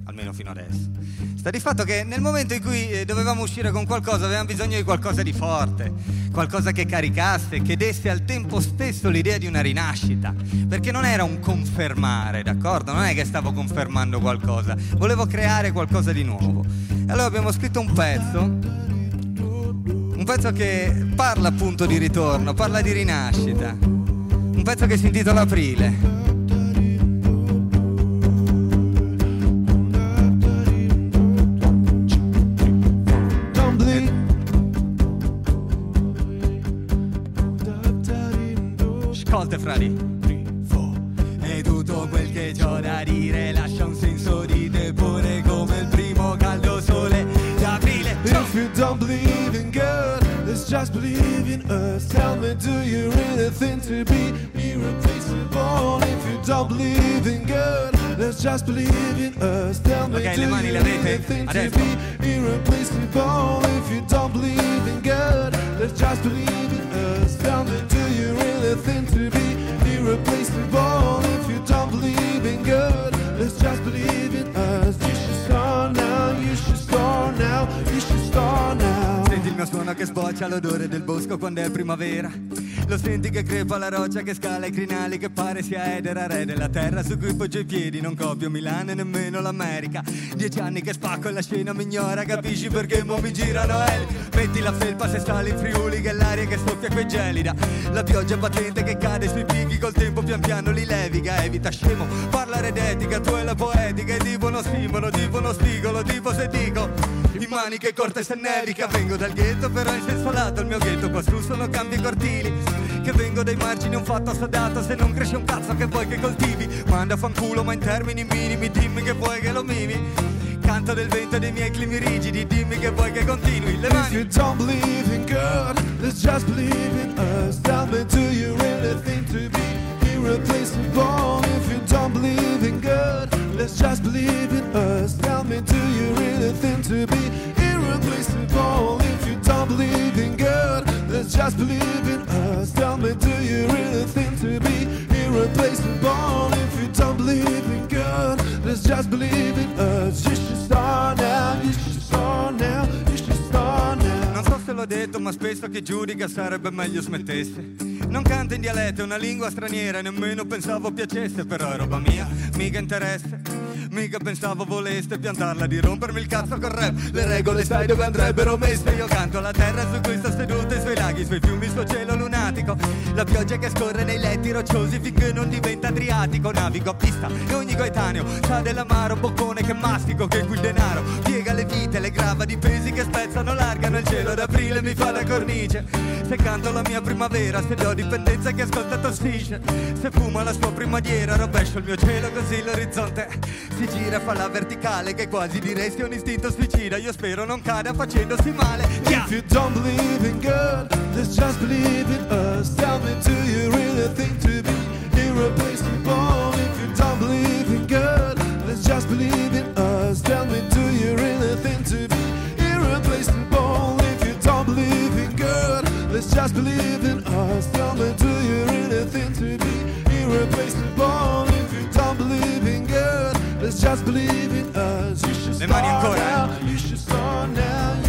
S3: almeno fino adesso. Sta di fatto che nel momento in cui eh, dovevamo uscire con qualcosa avevamo bisogno di qualcosa di forte, qualcosa che caricasse, che desse al tempo stesso l'idea di una rinascita, perché non era un confermare, d'accordo? Non è che stavo confermando qualcosa, volevo creare qualcosa di nuovo. E allora abbiamo scritto un pezzo, un pezzo che parla appunto di ritorno, parla di rinascita, pezzo che si intitola Aprile. Ascolta frati. E tutto quel che c'ho da dire
S5: just believe in us. Tell me, do you really think to be irreplaceable? If you don't believe in God, let's just believe in us. Tell me,
S3: Ok,
S5: do
S3: mani
S5: you really think to be irreplaceable? If you don't believe in God, let's just believe in us. Tell me, do you really think to be irreplaceable? If you don't believe in God, let's just believe in us. You should start now, you should start now, you should start now.
S3: Mio suono che sboccia l'odore del bosco quando è primavera. Lo senti che crepa la roccia che scala i crinali che pare sia Edera, re della terra su cui poggio i piedi. Non copio Milano e nemmeno l'America. Dieci anni che spacco e la scena mi ignora, capisci perché mo mi girano eli. Metti la felpa se sali in Friuli che l'aria che soffia qui gelida. La pioggia battente che cade sui picchi col tempo pian piano li leviga. Evita scemo, parlare d'etica, tu e la poetica. E tipo uno stimolo, tipo uno spigolo, tipo se dico in maniche corte se nevica Vengo dal ghetto però in senso lato Il mio ghetto qua su sono cambi cortili. Che vengo dai margini un fatto assodato Se non cresce un cazzo che vuoi che coltivi. Manda fanculo ma in termini minimi Dimmi che vuoi che lo mimi. Canto del vento dei miei climi rigidi Dimmi che vuoi che continui. Le
S5: If
S3: mani.
S5: you don't believe in God, let's just believe in us. Tell me, do you really think to be irreplaceable? If you don't believe in God, Let's just believe in us. Tell me, do you really think to be irreplaceable? If you don't believe in God, let's just believe in us. Tell me, do you really think to be irreplaceable? If you don't believe in God, let's just believe in us. You should start now. You should start now. Now.
S3: Non so se l'ho detto, ma spesso che giudica sarebbe meglio smettesse. Non canto in dialetto, è una lingua straniera, nemmeno pensavo piacesse, però è roba mia, mica interesse. Mica pensavo voleste piantarla di rompermi il cazzo col rap. Le regole sai dove andrebbero messe? Io canto la terra su cui sto seduto I suoi laghi, i suoi fiumi, il suo cielo lunatico. La pioggia che scorre nei letti rocciosi Finché non diventa adriatico. Navigo a pista e ogni coetaneo Sa dell'amaro boccone che mastico Che qui il denaro piega le vite Le grava di pesi che spezzano Largano il cielo d'aprile mi fa la cornice. Se canto la mia primavera Se do dipendenza che ascolta tossisce. Se fumo la sua primadiera Rovescio il mio cielo così l'orizzonte si gira, fa la verticale che quasi direi sia un istinto suicida. Io spero non cada facendosi male. Yeah.
S5: If you don't believe in God, let's just believe in us. Tell me, do you really think to be irreplaceable? If you don't believe in God, let's just believe in us. Tell me, do you really think to be irreplaceable? If you don't believe in God, let's just believe in us. Tell me, do you really think to be irreplaceable? Let's just believe in us. You should start
S3: eh.
S5: now. You should start now.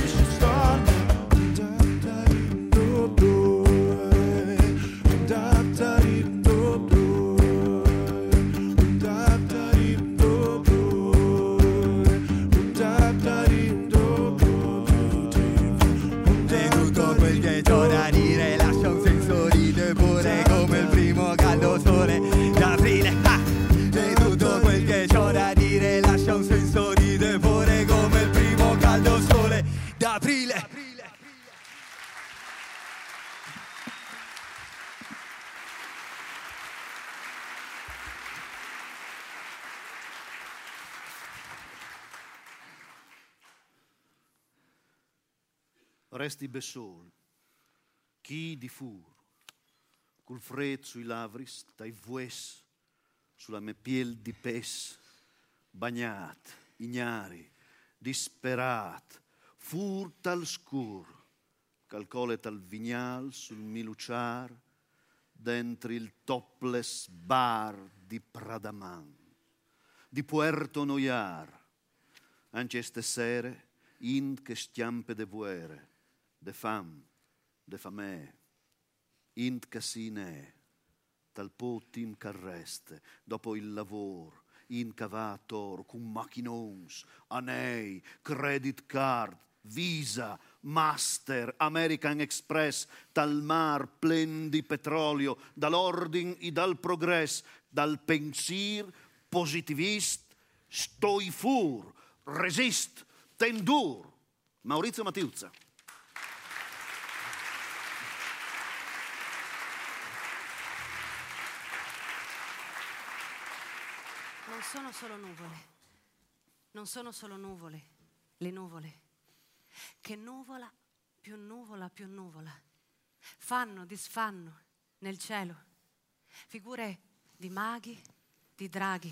S6: Resti besol, chi di fur, col fred sui lavris, dai vues, sulla me piel di pes, bagnat, ignari, disperat, fur tal scur, calcole tal vignal sul miluciar, dentro il topless bar di Pradaman, di Puerto Noiar, anche sere, in che stiampe de vuere, de fam, de famè, in casine, tal po tim carreste, dopo il lavoro, in cavator, con machinons, anei, credit card, Visa, Master, American Express, dal mar plen di petrolio, dall'ordine e dal progress, dal pensir positivist, stoi fur, resist, tendur. Maurizio Matiuzza.
S4: Non sono solo nuvole, non sono solo nuvole, le nuvole, che nuvola più nuvola più nuvola, fanno, disfanno nel cielo. Figure di maghi, di draghi,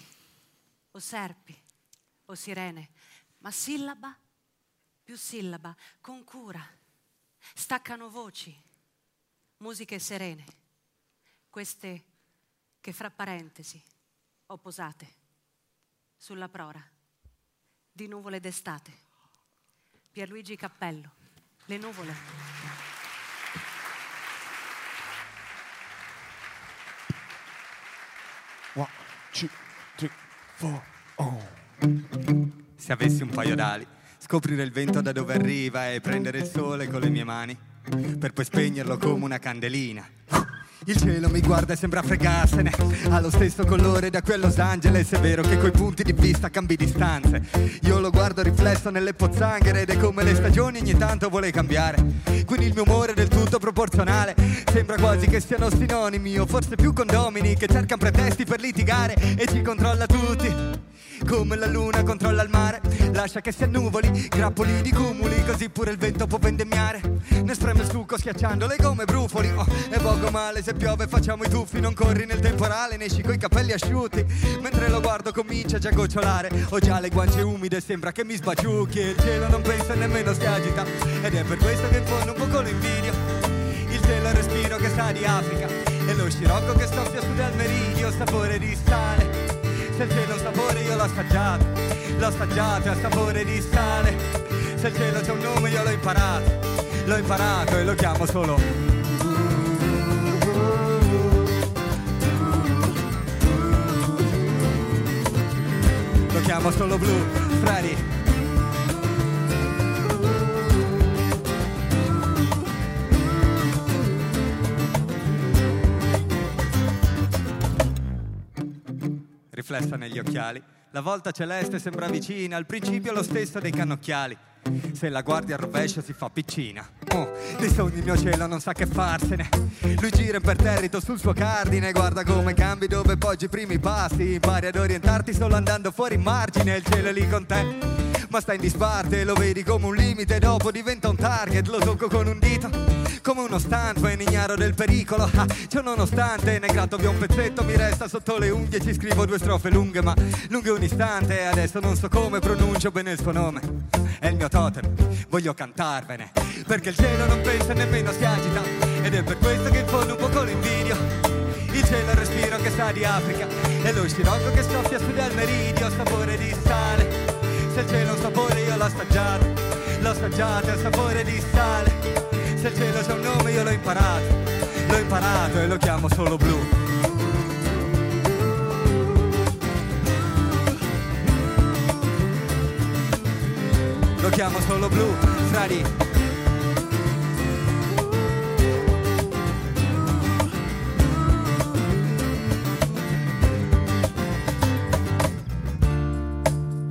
S4: o serpi, o sirene, ma sillaba più sillaba, con cura, staccano voci, musiche serene, queste che fra parentesi ho posate sulla prora di nuvole d'estate. Pierluigi Cappello, le nuvole.
S5: One, two, three, four, oh.
S3: Se avessi un paio d'ali, scoprire il vento da dove arriva e prendere il sole con le mie mani, per poi spegnerlo come una candelina. Il cielo mi guarda e sembra fregarsene, ha lo stesso colore da quel Los Angeles, è vero che coi punti di vista cambi distanze. Io lo guardo riflesso nelle pozzanghere ed è come le stagioni ogni tanto vuole cambiare. Quindi il mio umore è del tutto proporzionale, sembra quasi che siano sinonimi o forse più condomini che cercano pretesti per litigare e ci controlla tutti. Come la luna controlla il mare, lascia che si annuvoli, grappoli di cumuli, così pure il vento può vendemmiare. Ne spreme il succo schiacciando le gomme brufoli. Oh, è poco male se piove, facciamo i tuffi, non corri nel temporale, ne esci coi capelli asciutti. Mentre lo guardo comincia già a gocciolare, ho già le guance umide, sembra che mi sbaciucchi. E il cielo non pensa nemmeno si agita, ed è per questo che in fondo un po' lo invidio. Il cielo respiro che sa di Africa, e lo scirocco che soffia su dal meridio, sapore di sale. Se il cielo è un sapore io l'ho assaggiato, l'ho assaggiato, è a sapore di sale. Se il cielo c'è un nome io l'ho imparato, l'ho imparato e lo chiamo solo. Lo chiamo solo blu, Freddy. Riflessa negli occhiali. La volta celeste sembra vicina, al principio lo stesso dei cannocchiali. Se la guardi al rovescio si fa piccina. Oh, dei sogni il mio cielo non sa che farsene. Lui gira imperterrito sul suo cardine, guarda come cambi dove poggi i primi passi. Impari ad orientarti solo andando fuori margine, il cielo è lì con te. Ma sta in disparte, lo vedi come un limite, dopo diventa un target, lo tocco con un dito come uno stuntman ignaro del pericolo ah, Ciò nonostante ne gratto via un pezzetto Mi resta sotto le unghie ci scrivo due strofe lunghe Ma lunghe un istante Adesso non so come pronuncio bene il suo nome È il mio totem, voglio cantarvene Perché il cielo non pensa nemmeno si agita Ed è per questo che in fondo un po' con l'invidio il cielo respiro che sa di Africa E lo scirocco che soffia su dal meridio Sapore di sale. Se il cielo è un sapore io l'ho assaggiato L'ho assaggiato, è il sapore di sale. Se il cielo c'è un nome io l'ho imparato, l'ho imparato e lo chiamo solo blu. Lo chiamo solo blu, frari.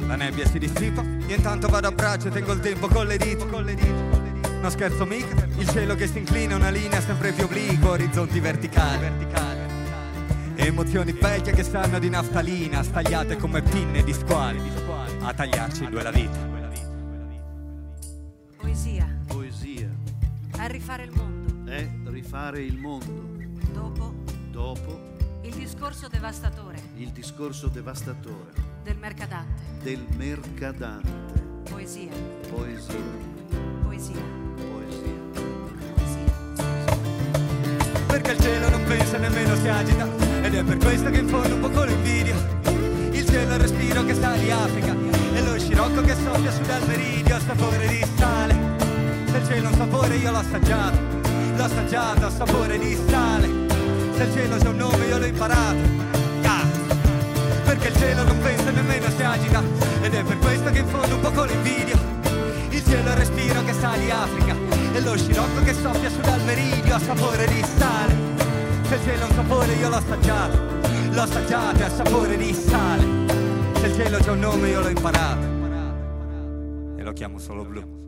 S3: La nebbia si dissipa, io intanto vado a braccio e tengo il tempo con le dita. Con le dita non scherzo mica, il cielo che si inclina, una linea sempre più obliqua, orizzonti verticali. verticali. Emozioni vecchie che sanno di naftalina, stagliate come pinne di squali, a tagliarci in due la vita.
S4: Poesia.
S6: Poesia
S4: È rifare il mondo.
S6: è rifare il mondo.
S4: Dopo
S6: Dopo
S4: il discorso devastatore
S6: il discorso devastatore
S4: del mercadante.
S6: del mercadante.
S4: Poesia.
S6: Poesia,
S4: Poesia.
S6: poesia.
S4: Poesia.
S3: Perché il cielo non pensa nemmeno si agita, ed è per questo che in fondo un po' lo invidio. Il cielo è il respiro che sta di Africa, lo scirocco che soffia su dal meridio, sapore di sale. Se il cielo è un sapore io l'ho assaggiato, l'ho assaggiato a sapore di sale. Se il cielo c'è un nome io l'ho imparato. Ah. Perché il cielo non pensa nemmeno si agita, ed è per questo che in fondo un po' lo invidio. Il cielo è respiro che sa di Africa, e lo scirocco che soffia su dal meridio, a sapore di sale. Se il cielo è un sapore io l'ho assaggiato, l'ho assaggiato a sapore di sale. Cielo c'è un nome io l'ho imparato, e lo chiamo solo blu.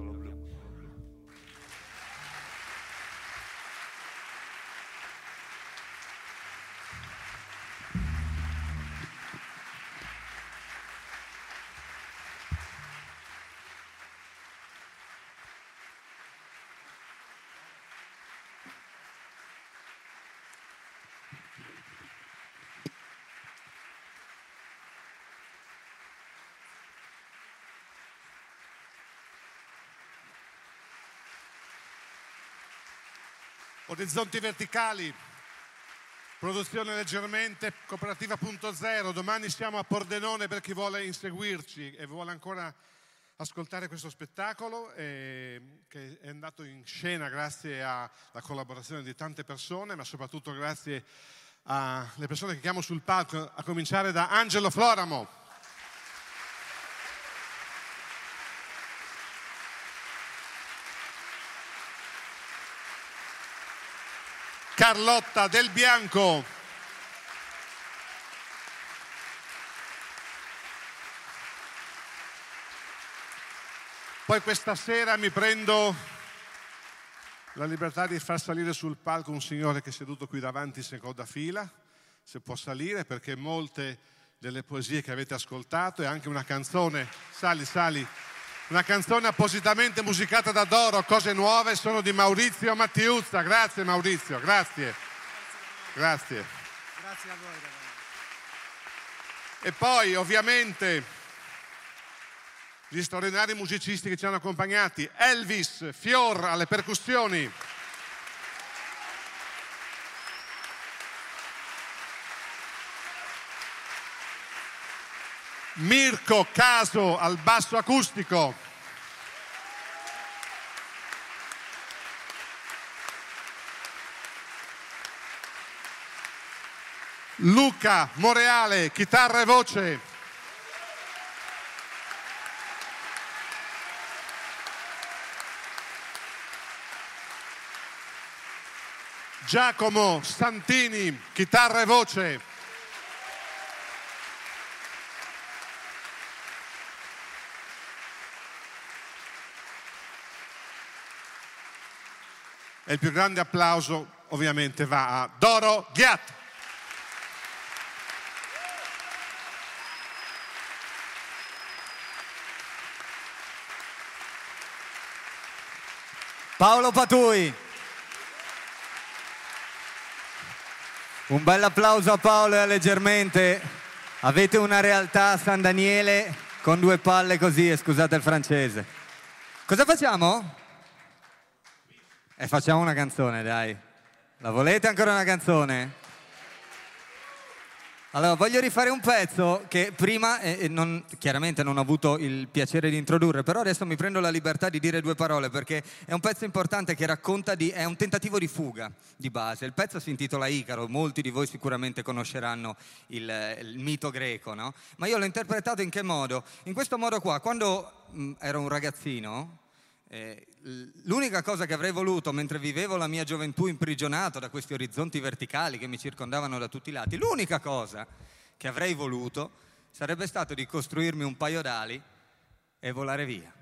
S1: Orizzonti verticali, produzione leggermente cooperativa.0. Domani siamo a Pordenone per chi vuole inseguirci e vuole ancora ascoltare questo spettacolo eh, che è andato in scena grazie alla collaborazione di tante persone, ma soprattutto grazie alle persone che chiamo sul palco, a cominciare da Angelo Floramo. Carlotta Del Bianco. Poi questa sera mi prendo la libertà di far salire sul palco un signore che è seduto qui davanti in seconda fila, se può salire, perché molte delle poesie che avete ascoltato e anche una canzone, sali, sali, una canzone appositamente musicata da Doro, Cose Nuove, sono di Maurizio Mattiuzza. Grazie Maurizio, grazie. Grazie.
S7: Grazie a voi.
S1: E poi ovviamente gli straordinari musicisti che ci hanno accompagnati, Elvis Fior alle percussioni, Mirko Caso al basso acustico. Luca Moreale, chitarra e voce. Giacomo Santini, chitarra e voce. E il più grande applauso ovviamente va a Doro Ghiat.
S3: Paolo Patui. Un bel applauso a Paolo e a Leggermente. Avete una realtà a San Daniele con due palle così, e scusate il francese. Cosa facciamo? E facciamo una canzone, dai. La volete ancora una canzone? Allora, voglio rifare un pezzo che prima eh, eh, non- chiaramente non ho avuto il piacere di introdurre, però adesso mi prendo la libertà di dire due parole perché è un pezzo importante che racconta di, è un tentativo di fuga di base. Il pezzo si intitola Icaro, molti di voi sicuramente conosceranno il, il mito greco, no? Ma io l'ho interpretato in che modo? In questo modo qua, quando mh, ero un ragazzino, eh, l'unica cosa che avrei voluto mentre vivevo la mia gioventù imprigionato da questi orizzonti verticali che mi circondavano da tutti i lati, l'unica cosa che avrei voluto sarebbe stato di costruirmi un paio d'ali e volare via.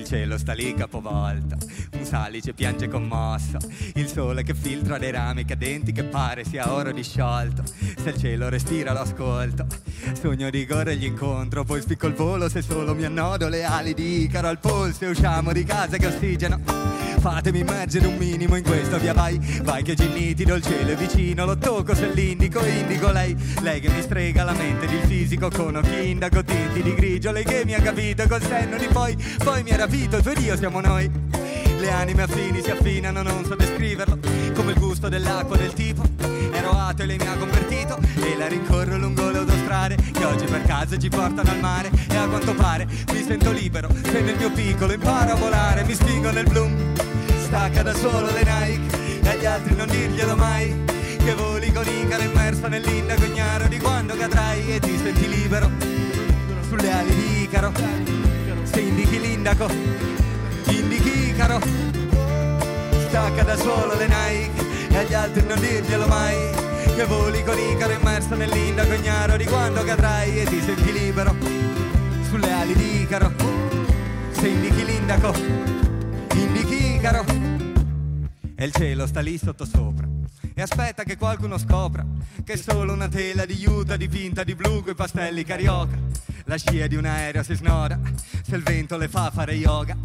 S3: Il cielo sta lì capovolto, un salice piange commosso, il sole che filtra dei rami cadenti che pare sia oro disciolto. Se il cielo respira lo ascolto, sogno di gore gli incontro, poi spicco il volo se solo mi annodo le ali di Icaro al polso e usciamo di casa che ossigeno. Fatemi immagine un minimo in questo via vai, vai che ginnitido il cielo è vicino, lo tocco se l'indico, indico lei, lei che mi strega la mente ed il fisico con occhi indaco tinti di grigio, lei che mi ha capito col senno di poi, poi mi ha rapito, il tuo Dio siamo noi. Le anime affini si affinano, non so descriverlo, come il gusto dell'acqua del tipo. Ero ateo e lei mi ha convertito e la rincorro lungo le autostrade che oggi per caso ci portano al mare e a quanto pare mi sento libero se nel mio piccolo imparo a volare, mi spingo nel bloom. Stacca da solo le Nike e agli altri non dirglielo mai che voli con Icaro immerso nell'indago ignaro di quando cadrai e ti senti libero sulle ali di Icaro indichi l'indaco? Indichi Icaro stacca da solo le Nike e agli altri non dirglielo mai. Che voli con Icaro immerso nell'indago ignaro di quando cadrai. E ti senti libero sulle ali di Icaro. Se indichi l'indaco? Indichi Icaro? E il cielo sta lì sotto sopra. E aspetta che qualcuno scopra che è solo una tela di juta dipinta di blu coi pastelli carioca la scia di un aereo si snoda se il vento le fa fare yoga.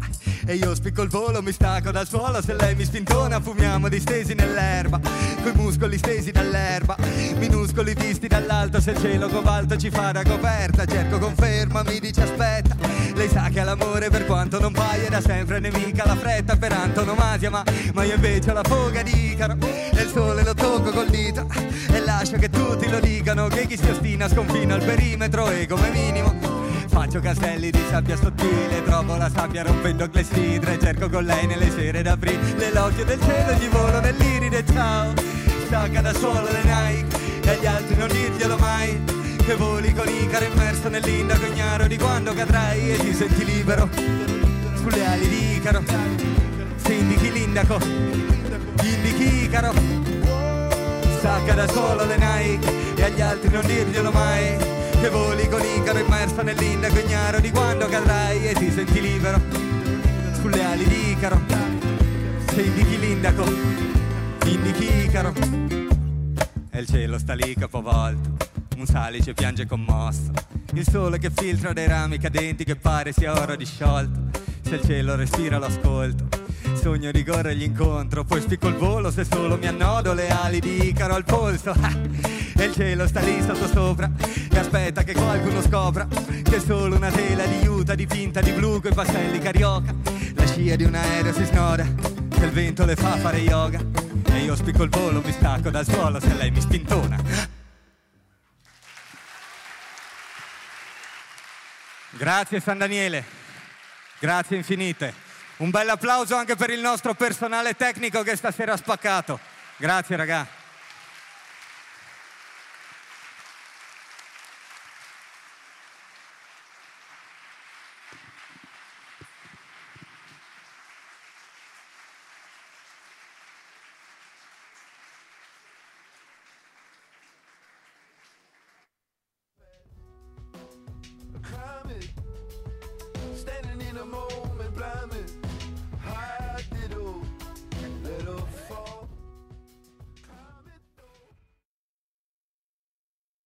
S3: E io spicco il volo mi stacco dal suolo se lei mi spintona fumiamo distesi nell'erba. Coi muscoli stesi dall'erba minuscoli visti dall'alto. Se il cielo cobalto ci fa da coperta cerco conferma mi dice aspetta. Lei sa che l'amore per quanto non paia da sempre nemica la fretta per antonomasia. Ma, ma io invece ho la foga di Icaro e il sole lo tocco col dito. E lascio che tutti lo dicano che chi si ostina sconfina il perimetro e come minimo Faccio castelli di sabbia sottile, trovo la sabbia rompendo clessidre, cerco con lei nelle sere d'aprile, l'occhio del cielo gli volo nell'iride, ciao, stacca da solo le Nike, e agli altri non dirglielo mai, che voli con Icaro immerso nell'indaco ignaro di quando cadrai e ti senti libero, sulle ali di Icaro, se indichi l'indaco, indichi Icaro, stacca da solo le Nike, e agli altri non dirglielo mai, che voli con Icaro immerso nell'indaco ignaro di quando cadrai e ti senti libero sulle ali di Icaro. Se indichi l'indaco indichi Icaro e il cielo sta lì capovolto un salice piange commosso. Il sole che filtra dei rami cadenti che pare sia oro disciolto. Se il cielo respira lo ascolto sogno di corrergli incontro poi spicco il volo. Se solo mi annodo le ali di Icaro al polso. E il cielo sta lì sotto sopra e aspetta che qualcuno scopra che è solo una tela di juta dipinta di blu coi pastelli carioca. La scia di un aereo si snoda se il vento le fa fare yoga e io spicco il volo, mi stacco dal suolo se lei mi spintona. Grazie San Daniele, grazie infinite. Un bel applauso anche per il nostro personale tecnico che stasera ha spaccato. Grazie ragazzi.